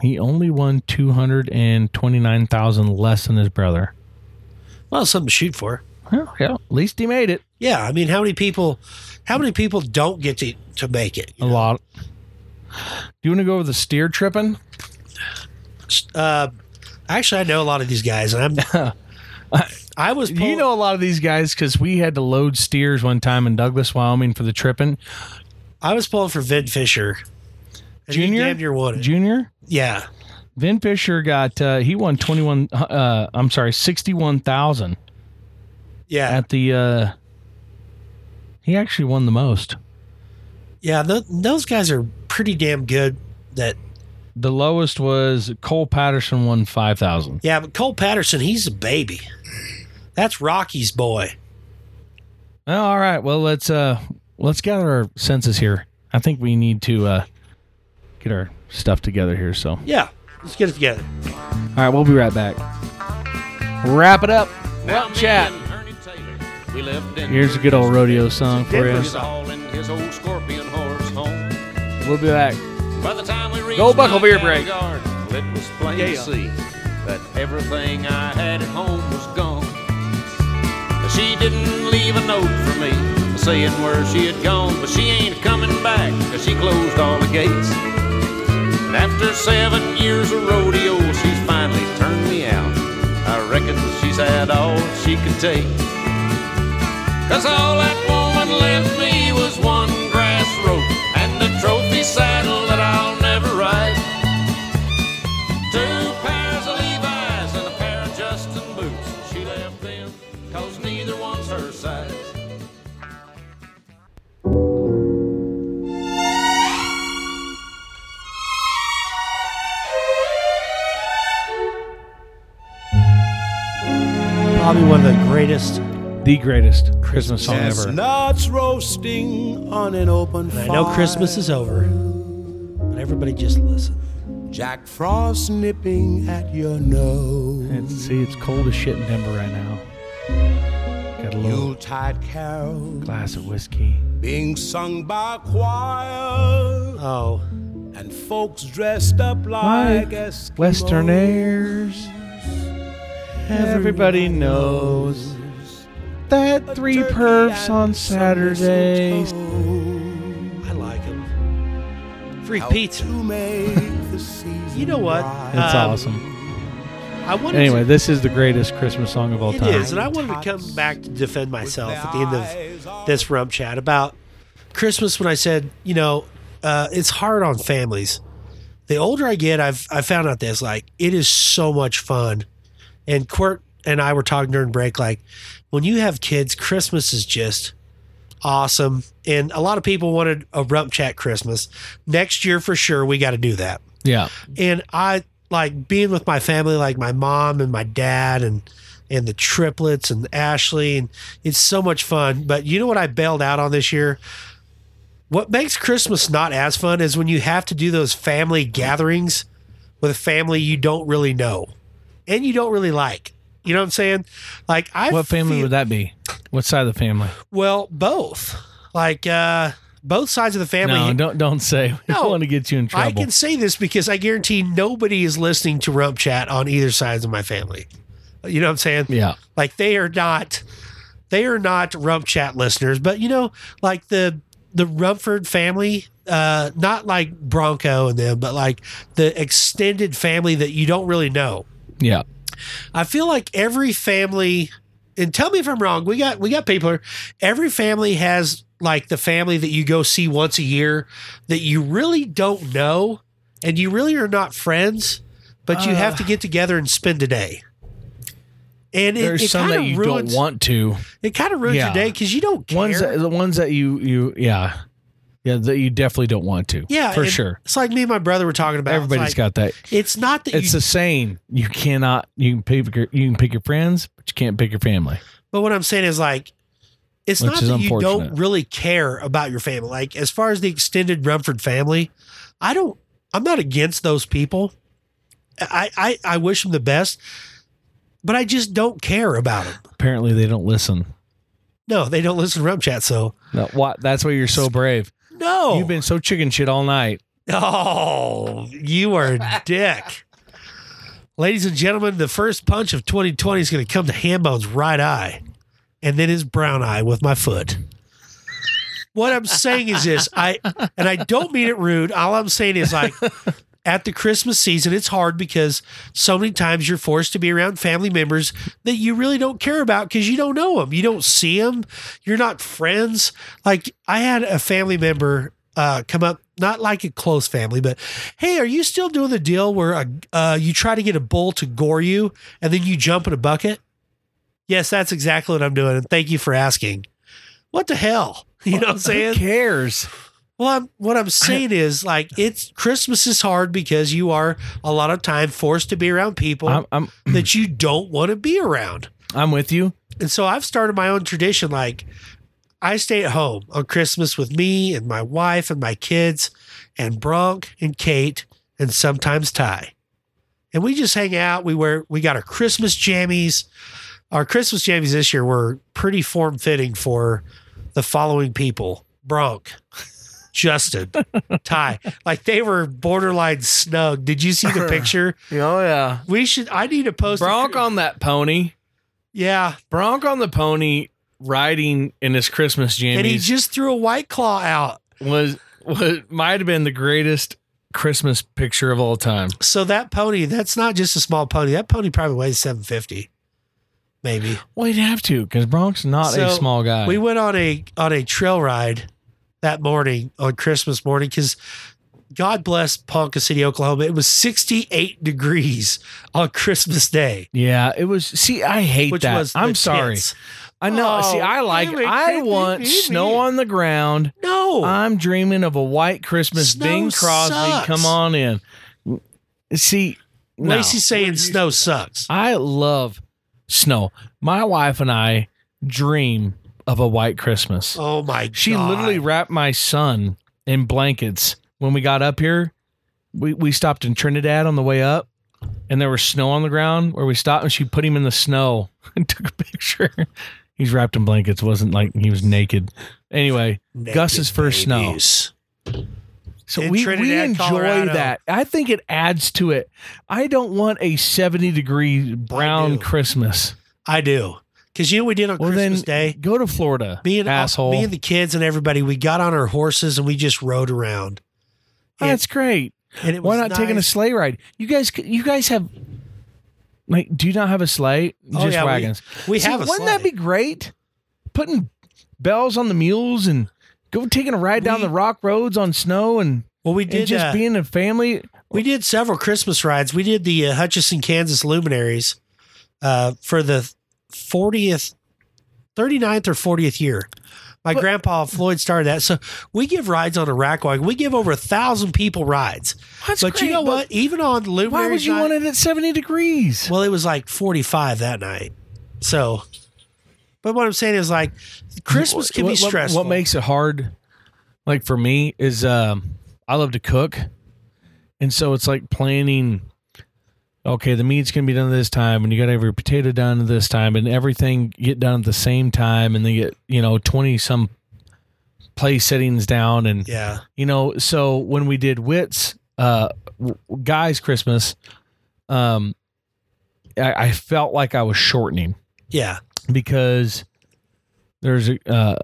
He only won 229,000 less than his brother. Well, something to shoot for. Well, yeah, at least he made it. Yeah, I mean, how many people? How many people don't get to to make it? A lot. Do you want to go over the steer tripping? Uh, actually, I know a lot of these guys, and I'm. I *laughs* was. you know a lot of these guys because we had to load steers one time in Douglas, Wyoming for the tripping. I was pulling for Vin Fisher. Junior? damn near won. Junior? yeah. Vin Fisher got, uh, he won 21, uh, I'm sorry, 61,000 Yeah. at the, uh, he actually won the most. Yeah. Th- those guys are pretty damn good. That The lowest was Cole Patterson won 5,000. yeah, but Cole Patterson, he's a baby. That's Rocky's boy. Oh, all right. Well, let's uh let's gather our senses here. I think we need to uh get our stuff together here. So, Yeah. Let's get it together. All right, we'll be right back. Wrap it up. Well, chat. We lived in Here's a good old rodeo song for you. his hall in his old scorpion horse home. We'll be back. By the time we reached Go Buckle my Beer Break. Garden, it was plain Yeah. to see that everything I had at home was gone. She didn't leave a note for me saying where she had gone, but she ain't coming back 'cause she closed all the gates. And after seven years of rodeo, she's finally turned me out. I reckon she's had all she could take. Cause all that woman left me was one grass rope and a trophy saddle that I'll never ride. Two Probably one of the greatest. The greatest Christmas song ever. Chestnuts roasting on an open I know Christmas is over, but everybody just listen. Jack Frost nipping at your nose. And see, it's cold as shit in Denver right now. Got a little Yuletide carol glass of whiskey. being sung by a choir. Oh, And folks dressed up like Eskimos. Western airs. Everybody knows that three perfs on Saturdays. I like him. Free pizza. to make the season You know what? bright. It's Um, awesome. I wanted Anyway, to, this is the greatest Christmas song of all it time. is, and I wanted to come back to defend myself at the end of this rump chat about Christmas when I said, you know, uh, it's hard on families. The older I get, I've I found out this like it is so much fun. And Quirt and I were talking during break, like when you have kids, Christmas is just awesome. And a lot of people wanted a rump chat Christmas. Next year for sure, we got to do that Yeah. and I like being with my family, like my mom and my dad and and the triplets and Ashley, and it's so much fun. But you know what I bailed out on this year? What makes Christmas not as fun is when you have to do those family gatherings with a family you don't really know and you don't really like. You know what I'm saying? Like I what family feel- would that be? What side of the family? Well, both. Like uh both sides of the family. No, don't don't say. *laughs* We No, don't want to get you in trouble. I can say this because I guarantee nobody is listening to Rump Chat on either sides of my family. You know what I'm saying? yeah. Like they are not they are not Rump Chat listeners, but you know, like the the Rumford family, uh, not like Bronco and them, but like the extended family that you don't really know. Yeah. I feel like every family, and tell me if I'm wrong. We got we got people. Every family has like the family that you go see once a year that you really don't know, and you really are not friends, but you have to uh. get together and spend a day. And it, There's it some that you ruins, don't want to. It kind of ruins Yeah. your day because you don't care. Ones that, the ones that you you yeah yeah that you definitely don't want to. yeah, for sure. It's like me and my brother were talking about. It's Everybody's like, got that. It's not that It's you a saying. You cannot. You can pick your you can pick your friends, but you can't pick your family. But what I'm saying is like, it's Which not that you don't really care about your family. Like as far as the extended Rumford family, I don't. I'm not against those people. I I, I wish them the best, but I just don't care about them. Apparently, they don't listen. No, they don't listen to Rump Chat. So No, what? That's why you're so brave. No, You've been so chicken shit all night. Oh, you are a dick. Ladies and gentlemen, the first punch of 2020 is going to come to Hambone's right eye and then his brown eye with my foot. What I'm saying is this, I and I don't mean it rude. All I'm saying is like at the Christmas season, it's hard because so many times you're forced to be around family members that you really don't care about because you don't know them. You don't see them. You're not friends. Like I had a family member uh, come up, not like a close family, but hey, are you still doing the deal where uh uh, you try to get a bull to gore you and then you jump in a bucket? Yes, that's exactly what I'm doing. And thank you for asking. What the hell? *laughs* You know what I'm saying? Who cares? Well, I'm, what I'm saying is like it's Christmas is hard because you are a lot of time forced to be around people I'm I'm *clears throat* that you don't want to be around. I'm with you. And so I've started my own tradition. Like I stay at home on Christmas with me and my wife and my kids and Bronk and Kate and sometimes Ty. And we just hang out. We wear we got our Christmas jammies. Our Christmas jammies this year were pretty form fitting for the following people. Bronk, *laughs* Justin, Ty. *laughs* Like they were borderline snug. Did you see the *laughs* picture? Oh yeah. We should I need to post a- Bronk on that pony. Yeah. Bronk on the pony riding in his Christmas gym. And he just threw a white claw out. was was might have been the greatest Christmas picture of all time. So that pony, that's not just a small pony. That pony probably weighs 750. Maybe. Well, you'd have to because Bronk's not a small guy. We went on a on a trail ride that morning on Christmas morning because God bless Ponca City, Oklahoma. It was 68 degrees on Christmas Day. yeah, it was. See, I hate Which that. was I'm sorry. tits. I know. Oh, see, I oh, like. it, I can't want be snow on the ground. No. I'm dreaming of a white Christmas. Snow Bing Crosby, sucks. come on in. See, no. Lacey's saying snow sucks. I love snow. My wife and I dream of a white Christmas. Oh my God. She literally wrapped my son in blankets when we got up here. We we stopped in Trinidad on the way up, and there was snow on the ground where we stopped, and she put him in the snow *laughs* and took a picture. He's wrapped in blankets. It wasn't like he was naked. Anyway, Gus's first snow. So In we, we enjoy Colorado. that. I think it adds to it. I don't want a 70 degree brown do. Christmas. I do. Because you know what we did on Well, Christmas Day? go to Florida. Me and asshole. me and the kids and everybody, we got on our horses and we just rode around. Oh, That's great. And it Why not taking a sleigh ride? You guys, you guys have like, do you not have a sleigh? Oh, Just yeah, wagons. we See, have a Wouldn't that be great? Putting bells on the mules and go taking a ride down the rock roads on snow and, Well, we and did just uh, being a family. we did several Christmas rides. We did the uh, Hutchinson, Kansas Luminaries uh, for the 40th, 39th or 40th year. My grandpa Floyd started that. So we give rides on a rack wagon. We give over a thousand people rides. That's but you know but what? Even on Luminaries, Why would you night- want it at 70 degrees? Well, it was like 45 that night. So, but what I'm saying is like Christmas can What- be what- stressful. What makes it hard, like for me, is um, I love to cook, and so it's like planning okay, the meat's gonna be done this time, and you got to have your potato done this time, and everything get done at the same time, and they get you know twenty some place settings down, and Yeah. you know. So when we did Wits, uh, guys Christmas, um, I, I felt like I was shortening Yeah. because there's a uh,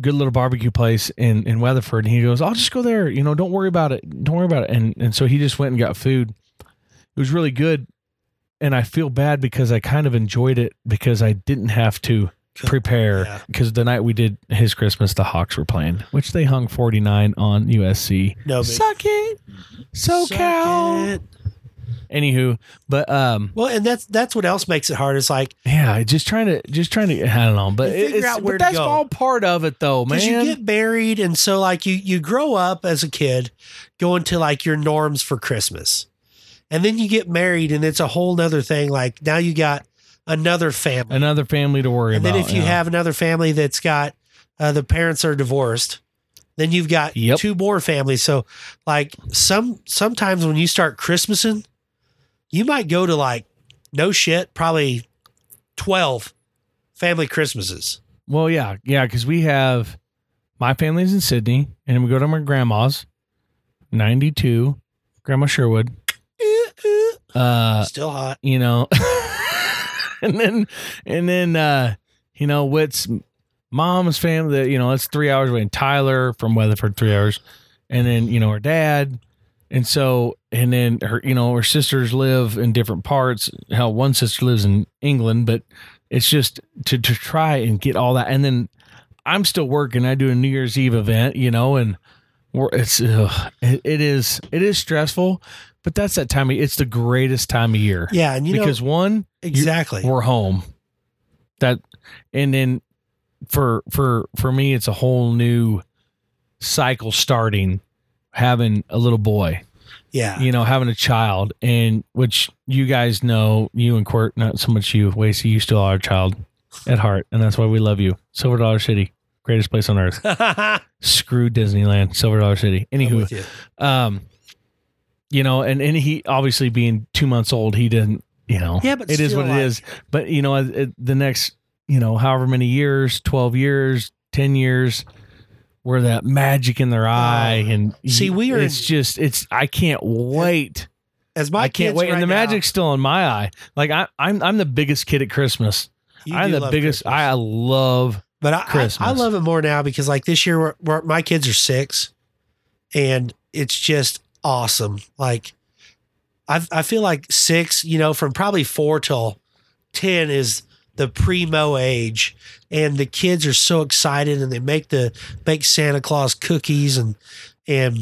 good little barbecue place in in Weatherford, and he goes, "I'll just go there. You know, don't worry about it. Don't worry about it." And and so he just went and got food. It was really good, and I feel bad because I kind of enjoyed it because I didn't have to prepare Yeah. because the night we did his Christmas, the Hawks were playing, which they hung forty nine on USC. No, Suck it, Suck SoCal. it. Anywho, but um, Well, and that's that's what else makes it hard. It's like yeah, just trying to just trying to I don't know, but figure it's out where but that's go. all part of it though, man. you get married, and so like you you grow up as a kid, going to like your norms for Christmas, and then you get married, and it's a whole nother thing. Like now you got another family, another family to worry and about. then if you yeah. have another family that's got uh, the parents are divorced, then you've got Yep. two more families. So like some sometimes when you start Christmasing, you might go to like no shit, probably twelve family Christmases. well, yeah, yeah, because we have my family's in Sydney, and we go to my grandma's, ninety two, Grandma Sherwood. *laughs* Uh, Still hot. you know, *laughs* and then and then uh, you know, Whit's mom's family. that, You know, it's three hours away. And Tyler from Weatherford, three hours, and then you know her dad, and so and then her, you know, her sisters live in different parts. Hell, one sister lives in England, but it's just to to try and get all that, and then I'm still working. I do a New Year's Eve event, you know, and we're, it's ugh, it, it is it is stressful, but that's that time. Of, it's the greatest time of year. Yeah, and you because know one, exactly. we're home. That and then for for for me, it's a whole new cycle starting. Having a little boy, Yeah. you know, having a child, and which you guys know, you and Court, not so much you, Wasey, you still are a child at heart, and that's why we love you. Silver Dollar City, greatest place on earth. *laughs* Screw Disneyland, Silver Dollar City. Anywho, um, you know, and and he obviously being two months old, he didn't, you know, Yeah, but it is what it like- is. But you know, it, the next, you know, however many years, twelve years, ten years, where that magic in their eye, oh. and Oh. See, we are it's in- just, it's, I can't wait. As my I can't wait, right and the now- magic's still in my eye. Like I, I'm, I'm the biggest kid at Christmas. I'm the biggest. Christmas. I love. But I, I, Christmas. I love it more now because like this year, we're, we're, my kids are six, and it's just awesome. Like, I I feel like six, you know, from probably four till ten is the primo age, and the kids are so excited, and they make the make Santa Claus cookies, and and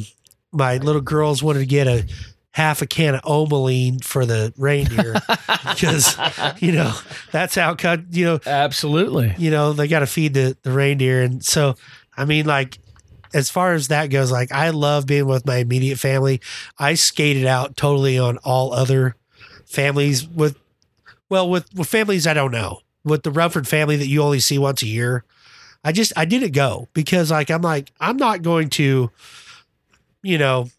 my little girls wanted to get a half a can of Omolene for the reindeer *laughs* because you know that's how cut you know Absolutely. you know they got to feed the the reindeer and so i mean like as far as that goes like i love being with my immediate family. I skated out totally on all other families with well with, with families i don't know. With the rumford family that you only see once a year i just i didn't go because like i'm like i'm not going to you know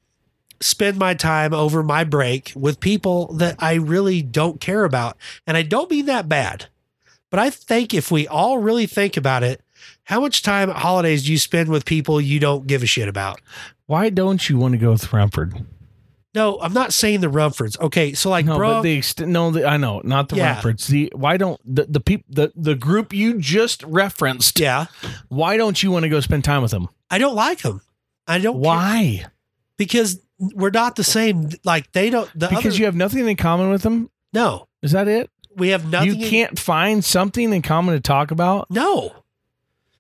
spend my time over my break with people that i really don't care about. And i don't mean that bad but I think if we all really think about it, how much time at holidays do you spend with people you don't give a shit about? Why don't you want to go with Rumford? No, I'm not saying the Rumfords. Okay, so like, no, bro, but the extent. No, the, I know, not the Yeah. Rumfords. The why don't the the people the the group you just referenced? yeah, Why don't you want to go spend time with them? I don't like them. I don't care- Why? because we're not the same. Like they don't. The Because other, you have nothing in common with them. no, Is that it? we have nothing. you can't find something in common to talk about. no,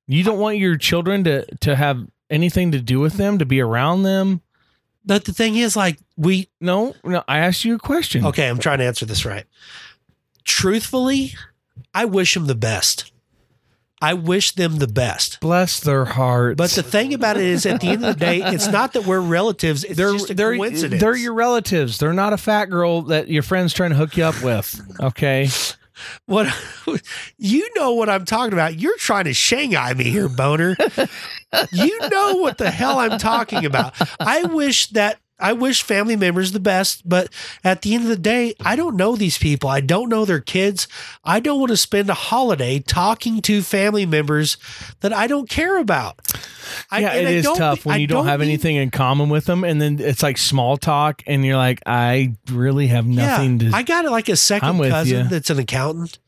You don't want your children to to have anything to do with them, to be around them. but the thing is, like we. No, no. I asked you a question. Okay, I'm trying to answer this right. Truthfully, I wish them the best. I wish them the best. Bless their hearts. But the thing about it is, at the end of the day, it's not that we're relatives. It's they're just a they're coincidence. they're your relatives. They're not a fat girl that your friend's trying to hook you up with. Okay. What you know what I'm talking about. You're trying to Shanghai me here, boner. you know what the hell I'm talking about. I wish that I wish family members the best, but at the end of the day, I don't know these people. I don't know their kids. I don't want to spend a holiday talking to family members that I don't care about. I, yeah, it I is tough when I you don't, have mean- anything in common with them, and then it's like small talk, and you're like, I really have nothing yeah, to. I got like a I'm second with cousin ya. that's an accountant,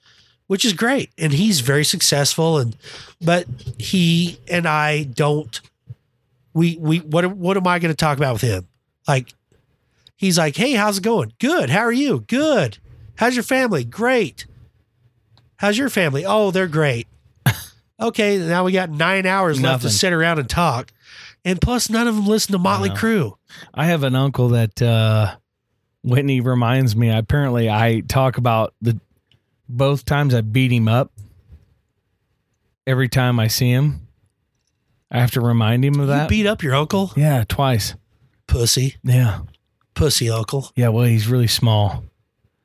which is great, and he's very successful. And but he and I don't. We we what what am I going to talk about with him? Like, he's like, hey, how's it going? Good. How are you? Good. How's your family? Great. How's your family? Oh, they're great. *laughs* okay, now we got nine hours left to sit around and talk, and plus none of them listen to Motley know. Crue. I have an uncle that uh, Whitney reminds me. Apparently, I talk about the both times I beat him up. Every time I see him, I have to remind him of You that. beat up your uncle, yeah, twice. Pussy, Yeah, pussy uncle. yeah. Well, he's really small.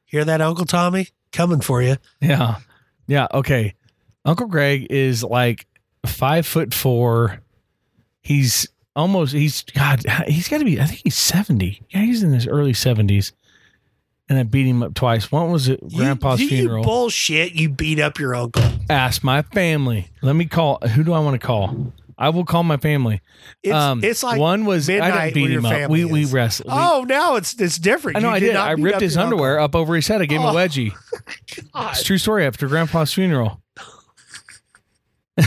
Hear that, Uncle Tommy? Coming for you. Yeah. Yeah. Okay. Uncle Greg is like five foot four. He's almost, he's, God, he's got to be, I think he's 70. Yeah. He's in his early 70s. And I beat him up twice. One was at Grandpa's you, you funeral. bullshit. You beat up your uncle. Ask my family. Let me call. Who do I want to call? I will call my family. It's, um, it's like one was I didn't beat him up. We we is. wrestled. Oh, now it's it's different. I know You I did. not I ripped his underwear uncle. up over his head. I gave him a Oh. wedgie. *laughs* It's a true story after Grandpa's funeral. *laughs*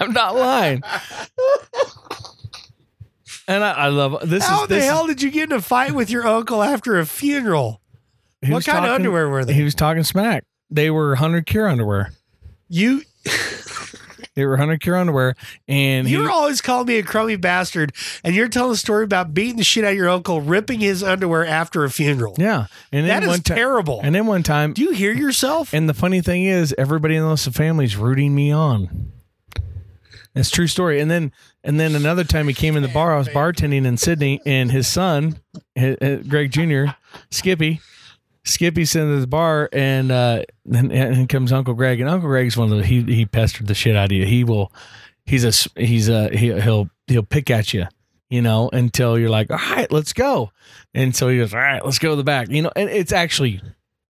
I'm not lying. And I, I love this. How is the this hell did you get in a fight with your uncle after a funeral? what kind of underwear were they? He was talking smack. They were 100 cure underwear. You They were 100 cure underwear, and you're always calling me a crummy bastard, and you're telling a story about beating the shit out of your uncle, ripping his underwear after a funeral. yeah. And then that is time, terrible. and then one time, Do you hear yourself? And the funny thing is, everybody in the family's rooting me on. It's a true story. And then, and then another time he came in the bar. I was bartending in Sidney, and his son, Greg Jr., Skippy, Skippy's sitting at the bar, and uh, then and in comes Uncle Greg, and Uncle Greg's one of the he he pestered the shit out of you. He will, he's a he's a he, he'll he'll pick at you. You know, until you're like, all right, let's go. And so he goes, all right, let's go to the back. You know, and it's actually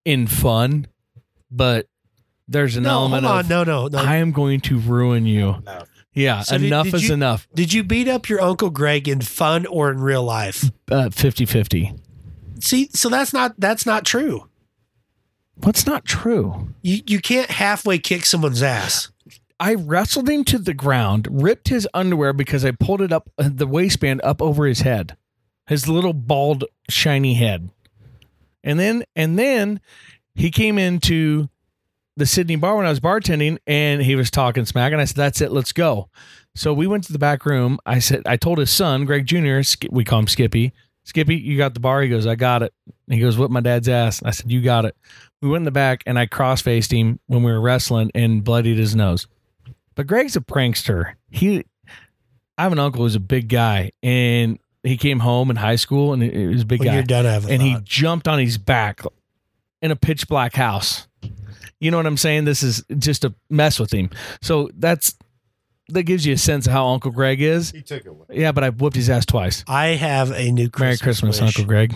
in fun, but there's an no, element hold on. of No, no, no. I am going to ruin you. Yeah, So did- enough did is you- enough. Did you beat up your uncle Greg in fun or in real life? Uh, 50-50. See, so that's not that's not true. What's not true? You you can't halfway kick someone's ass. I wrestled him to the ground, ripped his underwear because I pulled it up uh, the waistband up over his head, his little bald shiny head, and then and then he came into the Sidney bar when I was bartending, and he was talking smack, and I said, "That's it, let's go." So we went to the back room. I said, I told his son, Greg Jr. We call him Skippy. Skippy, you got the bar? He goes, I got it. He goes, whip my dad's ass. I said, you got it. We went in the back, and I cross faced him when we were wrestling and bloodied his nose. But Greg's a prankster. He, I have an uncle who's a big guy, and he came home in high school, and he was a big When guy you're done, a and he jumped on his back in a pitch black house. You know what I'm saying? This is just to mess with him. So that's that gives you a sense of how Uncle Greg is. He took it away. Yeah, but I whooped his ass twice. I have a new Christmas Merry Christmas, wish. Uncle Greg.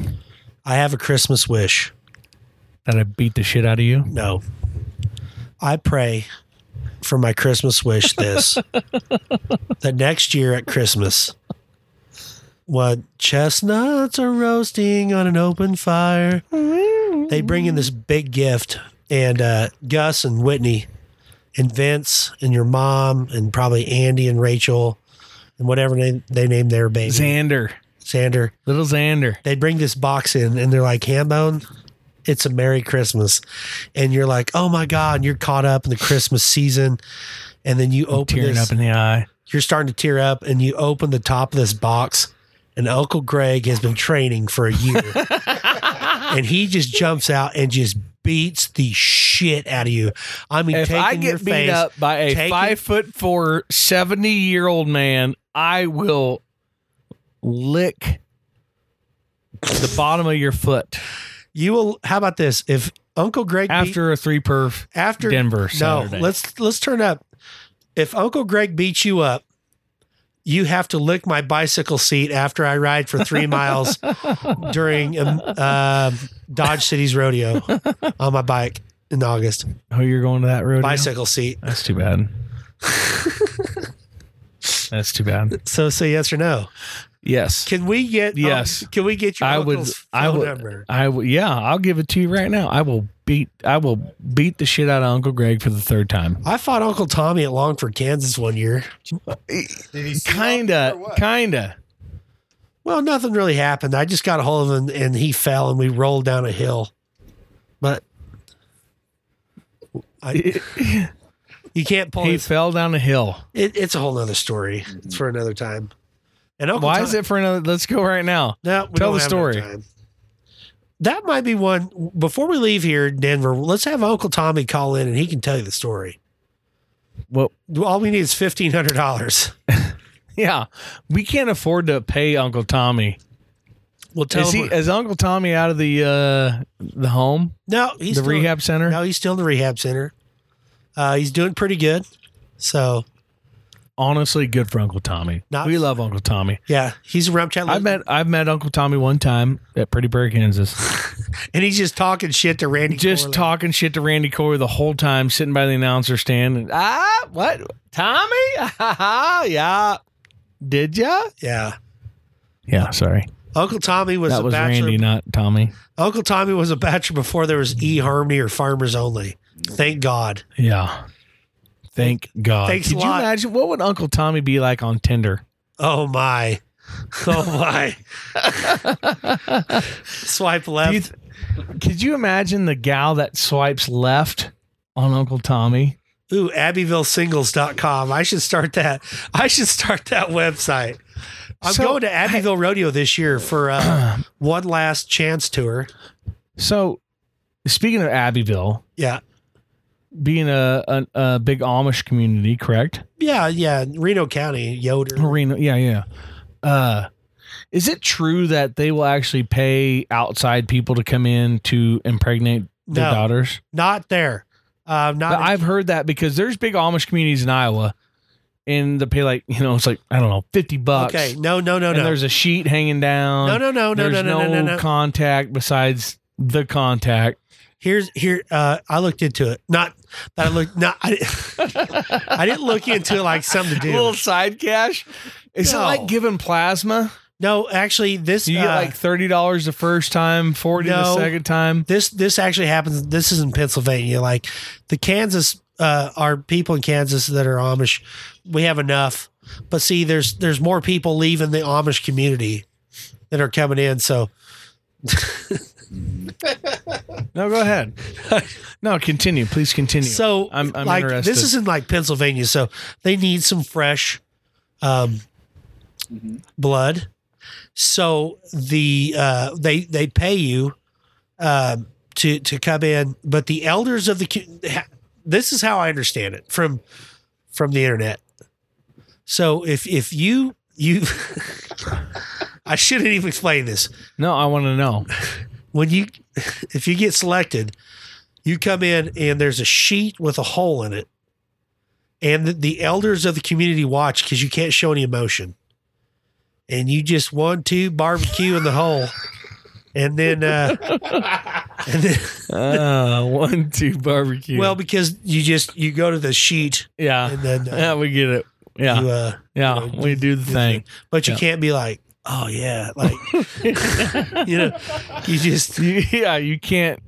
I have a Christmas wish. That I beat the shit out of you. No. I pray for my Christmas wish this *laughs* that next year at Christmas, what chestnuts are roasting on an open fire, they bring in this big gift, and uh, Gus and Whitney and Vince and your mom and probably Andy and Rachel and whatever they, they named their baby, Xander, Xander. little Xander. They bring this box in and they're like, Hambone, it's a Merry Christmas. And you're like, oh my God, and you're caught up in the Christmas season. And then you open Tearing this, up in the eye. you're starting to tear up and you open the top of this box. And Uncle Greg has been training for a year. *laughs* and he just jumps out and just beats the shit out of you. I mean, If taking I your get beat face, up by a taking- five foot four, 70 year old man, I will lick the bottom of your foot you will. How about this? If Uncle Greg beat- after a three perf after Denver No, let's let's turn up. If Uncle Greg beats you up, you have to lick my bicycle seat after I ride for three miles *laughs* during um, uh, Dodge City's rodeo on my bike in August. Oh, you're going to that road? Bicycle seat. That's too bad. *laughs* That's too bad. So say yes or no. Yes. Can we get Yes. um, can we get your I would. uncle's I phone would. number? I would. Yeah, I'll give it to you right now. I will beat. I will beat the shit out of Uncle Greg for the third time. I fought Uncle Tommy at Longford, Kansas one year. He's Kinda. Kinda. Well, nothing really happened. I just got a hold of him and he fell and we rolled down a hill. But I, *laughs* you can't pull He it. fell down a hill. it. It's a whole nother story. It's for another time. And Uncle Why Tom- is it for another? Let's go right now. No, we Tell the story. That might be one. Before we leave here, Denver, let's have Uncle Tommy call in and he can tell you the story. Well, All we need is fifteen hundred dollars. *laughs* yeah, we can't afford to pay Uncle Tommy. We'll tell Is he? Is Uncle Tommy out of the uh the home, no, he's the still- rehab center? No, he's still in the rehab center. Uh, he's doing pretty good. So Honestly, good for Uncle Tommy. Not- we love Uncle Tommy. yeah, he's a rump chat. I've met I've met Uncle Tommy one time at Pretty Prairie, Kansas. *laughs* and he's just talking shit to Randy. Just Corley. talking shit to Randy Corley the whole time, sitting by the announcer stand. And, ah, what? Tommy? *laughs* yeah. Did ya? Yeah, Yeah. Sorry, Uncle Tommy was that a was bachelor. Randy, not Tommy. Uncle Tommy was a bachelor before there was e harmony or farmers only. Thank God. Yeah. Thank God. Thanks a Could you lot. imagine what would Uncle Tommy be like on Tinder? Oh my. Oh my. Swipe left. You th- could you imagine the gal that swipes left on Uncle Tommy? Ooh, AbbyvilleSingles.com. I should start that. I should start that website. I'm So, going to Abbyville Rodeo this year for uh, *clears throat* one last chance tour. So, speaking of Abbyville, Yeah. being a, a, a big Amish community, correct? Yeah. Yeah. Reno County, Yoder. Reno, yeah, yeah. Uh, is it true that they will actually pay outside people to come in to impregnate their No. daughters? Not there. Uh, not But I've heard that because there's big Amish communities in Iowa, and they pay like you know it's like I don't know fifty bucks. okay. No, no, no, and no. there's a sheet hanging down. No, no, no, no, no, no, no, no, no. contact besides the contact. Here's here. Uh, I looked into it. Not that I looked. Not I. Didn't, *laughs* I didn't look into it like something to *laughs* do. little side cash. Is No. it like giving plasma? no, actually, this You get uh, like thirty dollars the first time, forty the second time. this this actually happens. This is in Pennsylvania. Like the Kansas, uh, our people in Kansas that are Amish, we have enough. But see, there's there's more people leaving the Amish community that are coming in. So *laughs* No, go ahead. no, continue. Please continue. so I'm, I'm like interested. this is in like Pennsylvania. So they need some fresh um, blood. So the uh, they they pay you um, to to come in, but the elders of the this is how I understand it from from the internet. So if if you you *laughs* I shouldn't even explain this. no, I want to know. When you if you get selected, you come in and there's a sheet with a hole in it. And the, the elders of the community watch because you can't show any emotion. And you just one, two, barbecue in the hole. And then, uh, *laughs* and then, Uh, one, two, barbecue. well, because you just, you go to the sheet yeah, and then, uh, yeah, we get it. Yeah, you, uh, yeah, you know, we do the thing. but you Yeah. can't be like, oh yeah, like, *laughs* you know, you just, *laughs* yeah, you can't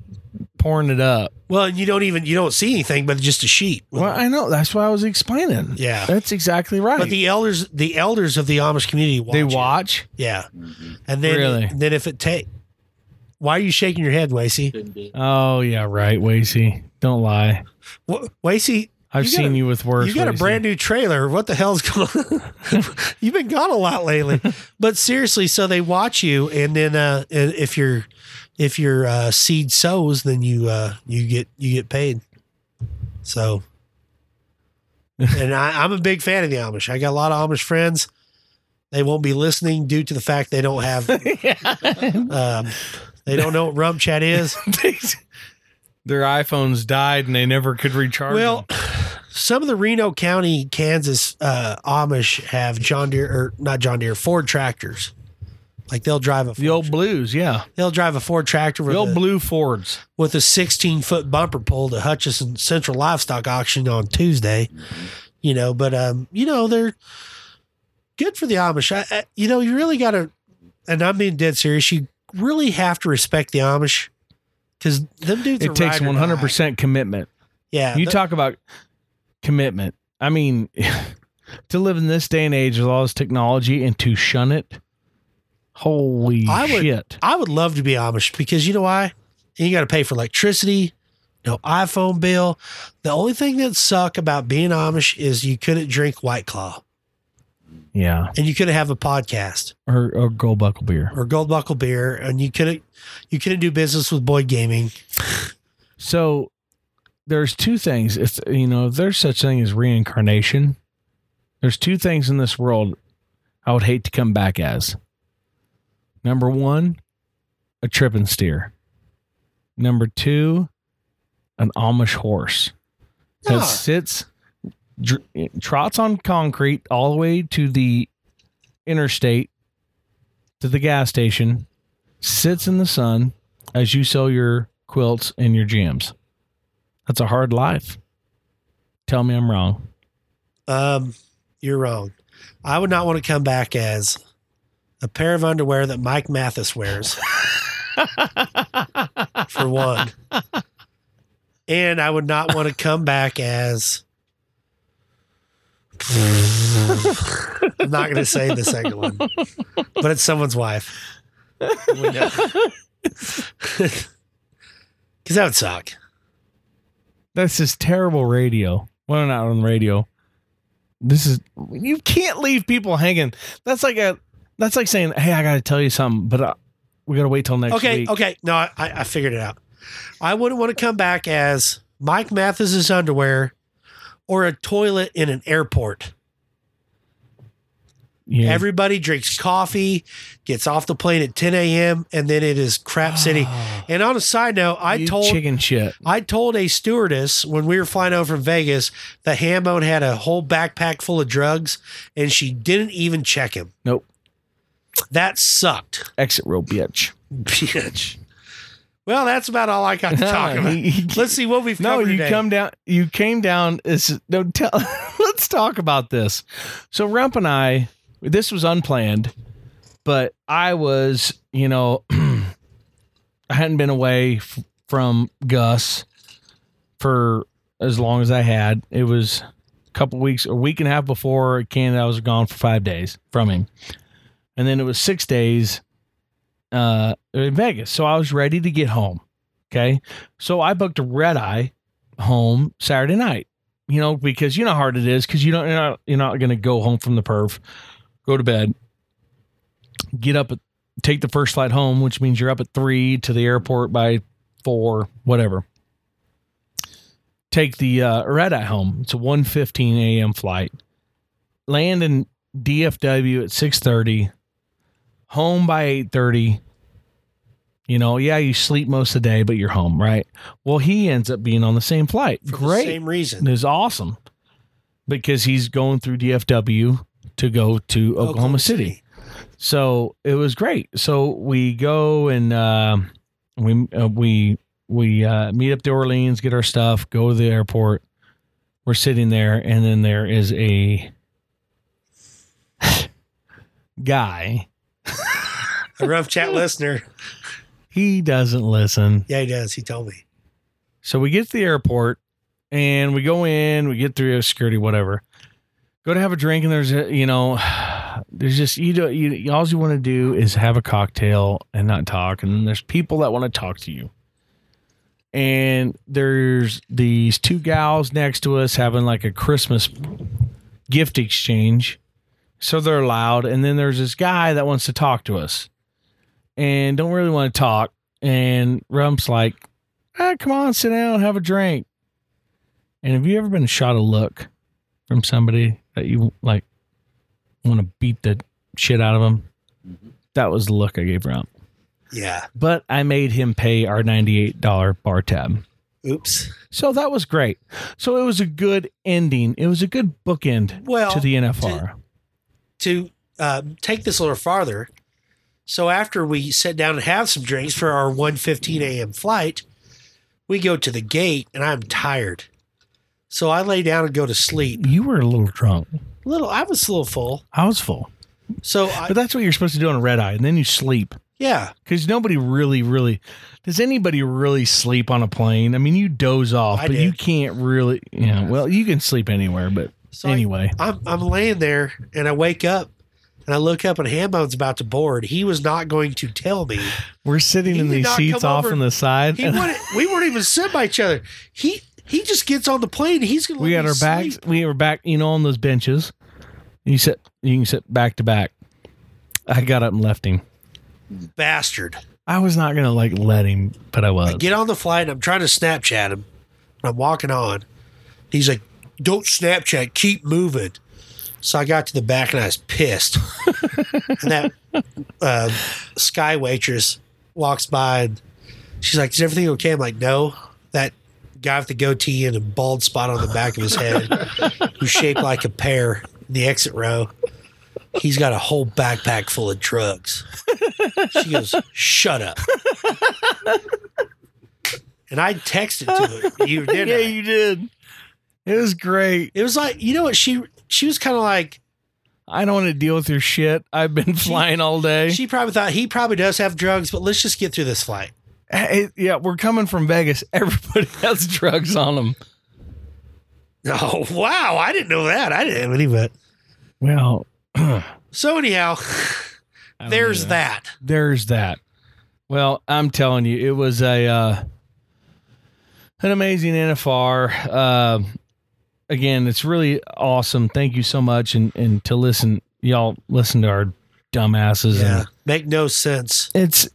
porn it up. well, you don't even, you don't see anything but just a sheet. Well, I know. That's what I was explaining. Yeah. that's exactly right. But the elders, the elders of the Amish community watch. they it. watch. Yeah. And then, Really? then if it take, why are you shaking your head, Wacy? Oh yeah, right, Wasey. Don't lie. Wa- Wacy, I've You seen a- you with worse. you got a brand new trailer. What the hell's going on? *laughs* You've been gone a lot lately. *laughs* but seriously, so they watch you, and then uh, and if your if your uh, seed sows, then you uh, you get you get paid. So, and I, I'm a big fan of the Amish. I got a lot of Amish friends. They won't be listening due to the fact they don't have *laughs* um, they don't know what rump chat is. *laughs* Their iPhones died and they never could recharge. Well, them. some of the Reno County, Kansas uh, Amish have John Deere or not John Deere Ford tractors. Like they'll drive a The old blues, yeah. they'll drive a Ford tractor with The old a, blue Fords. with a 16 foot bumper pull to Hutchinson Central Livestock Auction on Tuesday. You know, but um, you know they're good for the Amish. I, I, you know, you really got to, and I'm being dead serious. You really have to respect the Amish because them dudes. are It takes one hundred percent commitment. Yeah, You th- talk about commitment. I mean, *laughs* to live in this day and age with all this technology and to shun it, holy I would, shit! I would love to be Amish because you know why? You got to pay for electricity, no iPhone bill. The only thing that suck about being Amish is you couldn't drink White Claw Yeah, and you couldn't have a podcast or, or gold buckle beer. or Gold Buckle beer, and you couldn't you couldn't do business with Boyd Gaming. So there's two things. If you know, if there's such a thing as reincarnation, there's two things in this world I would hate to come back as. Number one, a tripping steer. Number two, an Amish horse that sits, dr- trots on concrete all the way to the interstate, to the gas station, sits in the sun as you sell your quilts and your jams. That's a hard life. Tell me I'm wrong. Um, you're wrong. I would not want to come back as a pair of underwear that Mike Mathis wears. *laughs* for one. And I would not want to come back as. I'm not going to say the second one, but it's someone's wife. *laughs* Because that would suck. That's just terrible radio. Well, not on the radio. This is you can't leave people hanging. That's like a that's like saying, "Hey, I got to tell you something," but uh, we got to wait till next okay, week. okay. Okay. No, I, I figured it out. I wouldn't want to come back as Mike Mathis's underwear or a toilet in an airport. Yeah. Everybody drinks coffee, gets off the plane at 10 a.m., and then it is crap city. *gasps* and on a side note, I told chicken shit. I told a stewardess when we were flying over from Vegas that Hambone had a whole backpack full of drugs, and she didn't even check him. Nope. That sucked. Exit row, bitch. *laughs* Bitch. Well, that's about all I got to *laughs* talk about. Let's see what we've No, covered you today. come down. You came down. Is no. Tell, *laughs* let's talk about this. So Rump and I, this was unplanned, but I was, you know, *clears throat* I hadn't been away f- from Gus for as long as I had. It was a couple weeks, a week and a half before Canada. I was gone for five days from him, and then it was six days uh, in Vegas. So I was ready to get home. Okay. So I booked a red eye home Saturday night, you know, because you know how hard it is because you don't, you're not, you're not going to go home from the perf, go to bed, get up, take the first flight home, which means you're up at three to the airport by four, whatever. Take the uh, red eye home. It's a 1.15 a.m. flight. Land in DFW at 6.30. Home by 8.30. You know, yeah, you sleep most of the day, but you're home, right? Well, he ends up being on the same flight. For the Great. same reason. It is awesome because he's going through DFW to go to Oklahoma, Oklahoma City. City. So it was great. So we go and uh, we uh, we we uh, meet up to Orleans, get our stuff, go to the airport. We're sitting there, and then there is a *sighs* guy. A rump chat *laughs* listener. He doesn't listen. Yeah, he does. He told me. So we get to the airport and we go in, we get through security, whatever. Go to have a drink, and there's a, you know, *sighs* there's just you do you all you want to do is have a cocktail and not talk, and there's people that want to talk to you. And there's these two gals next to us having like a Christmas gift exchange. So they're loud. And then there's this guy that wants to talk to us and don't really want to talk. And Rump's like, ah, come on, sit down, have a drink. And have you ever been shot a look from somebody that you like want to beat the shit out of them? That was the look I gave Rump. Yeah. But I made him pay our $98 bar tab. Oops. So that was great. So it was a good ending. It was a good bookend Well, to the NFR. to uh, take this a little farther. So after we sit down and have some drinks for our 1:15 a.m. flight, we go to the gate and I'm tired. So I lay down and go to sleep. you were a little drunk. A Little I was a little full. I was full. So I, But that's what you're supposed to do on a red eye, and then you sleep. yeah, Because nobody really, really does anybody really sleep on a plane? I mean, you doze off, I but did. you can't really. You know, well, you can sleep anywhere, but So I- anyway, I'm I'm laying there and I wake up and I look up and Hambone's about to board. He was not going to tell me. we're sitting He in these seats off over. on the side. He wouldn't, we weren't even sitting by each other. He he just gets on the plane. He's gonna. we had me our backs. We were back, you know, on those benches. You sit. You can sit back to back. I got up and left him. Bastard. I was not gonna like let him, but I was. I get on the flight and I'm trying to Snapchat him. I'm walking on. He's like, "Don't Snapchat. Keep moving." So I got to the back and I was pissed. *laughs* and that uh, sky waitress walks by and she's like, "Is everything okay?" I'm like, "No." That guy with the goatee and a bald spot on the back of his head, *laughs* who's shaped like a pear in the exit row. He's got a whole backpack full of drugs. She goes, "Shut up." And I texted to her. You did. *laughs* yeah, you did. It was great. It was like you know what she she was kind of like I don't want to deal with your shit. I've been flying all day. she probably thought he probably does have drugs, but let's just get through this flight. Hey, yeah, we're coming from Vegas. *laughs* Everybody has drugs on them. Oh wow, I didn't know that. I didn't have any, but Well, *clears throat* so anyhow, *sighs* there's know. that. there's that. Well, I'm telling you, it was a uh, an amazing NFR. Uh, again, it's really awesome. Thank you so much, and and to listen, y'all listen to our dumbasses, Yeah, and make no sense. it's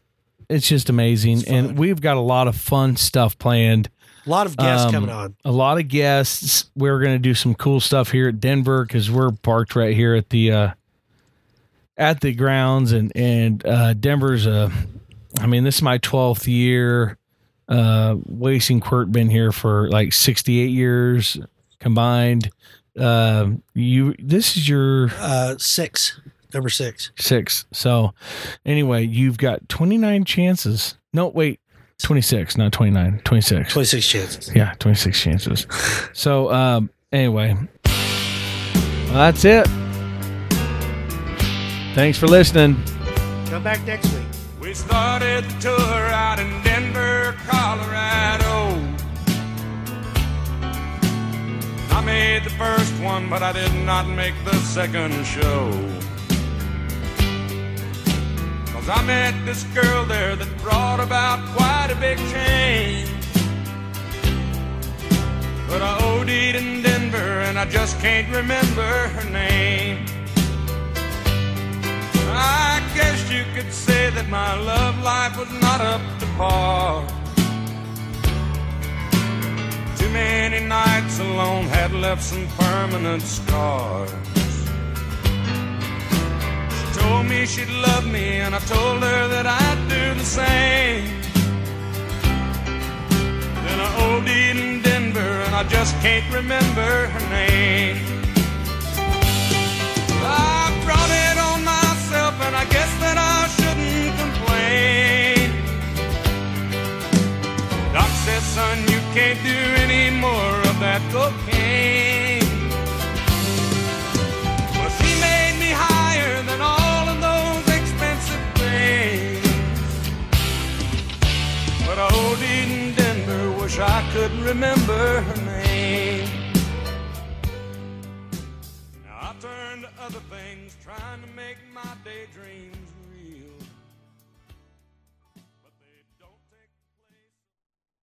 it's just amazing. It's and we've got a lot of fun stuff planned. A lot of guests Um, coming on. A lot of guests. We're going to do some cool stuff here at Denver because we're parked right here at the uh, at the grounds, and and uh, Denver's a. I mean, this is my twelfth year. Uh, and Quirt been here for like sixty eight years combined. Uh, you this is your Uh, six, number six. six. So anyway, you've got twenty nine chances. No, wait, twenty six, not 29, 26. 26 chances. Yeah, 26 chances. So, um, anyway, well, that's it. Thanks for listening. Come back next week. We started the tour out in Denver, Colorado. I made the first one, but I did not make the second show. Cause I met this girl there that brought about quite a big change. But I OD'd in Denver and I just can't remember her name. I guess you could say that my love life was not up to par. Many nights alone had left some permanent scars. She told me she'd love me, and I told her that I'd do the same. Then I OD'd in Denver, and I just can't remember her name. I brought it on myself, and I guess that I shouldn't complain. Says, son, you can't do any more of that cocaine. Well, she made me higher than all of those expensive things. But I OD'd in Denver, wish I could remember her name. Now I turned to other things, trying to make my daydreams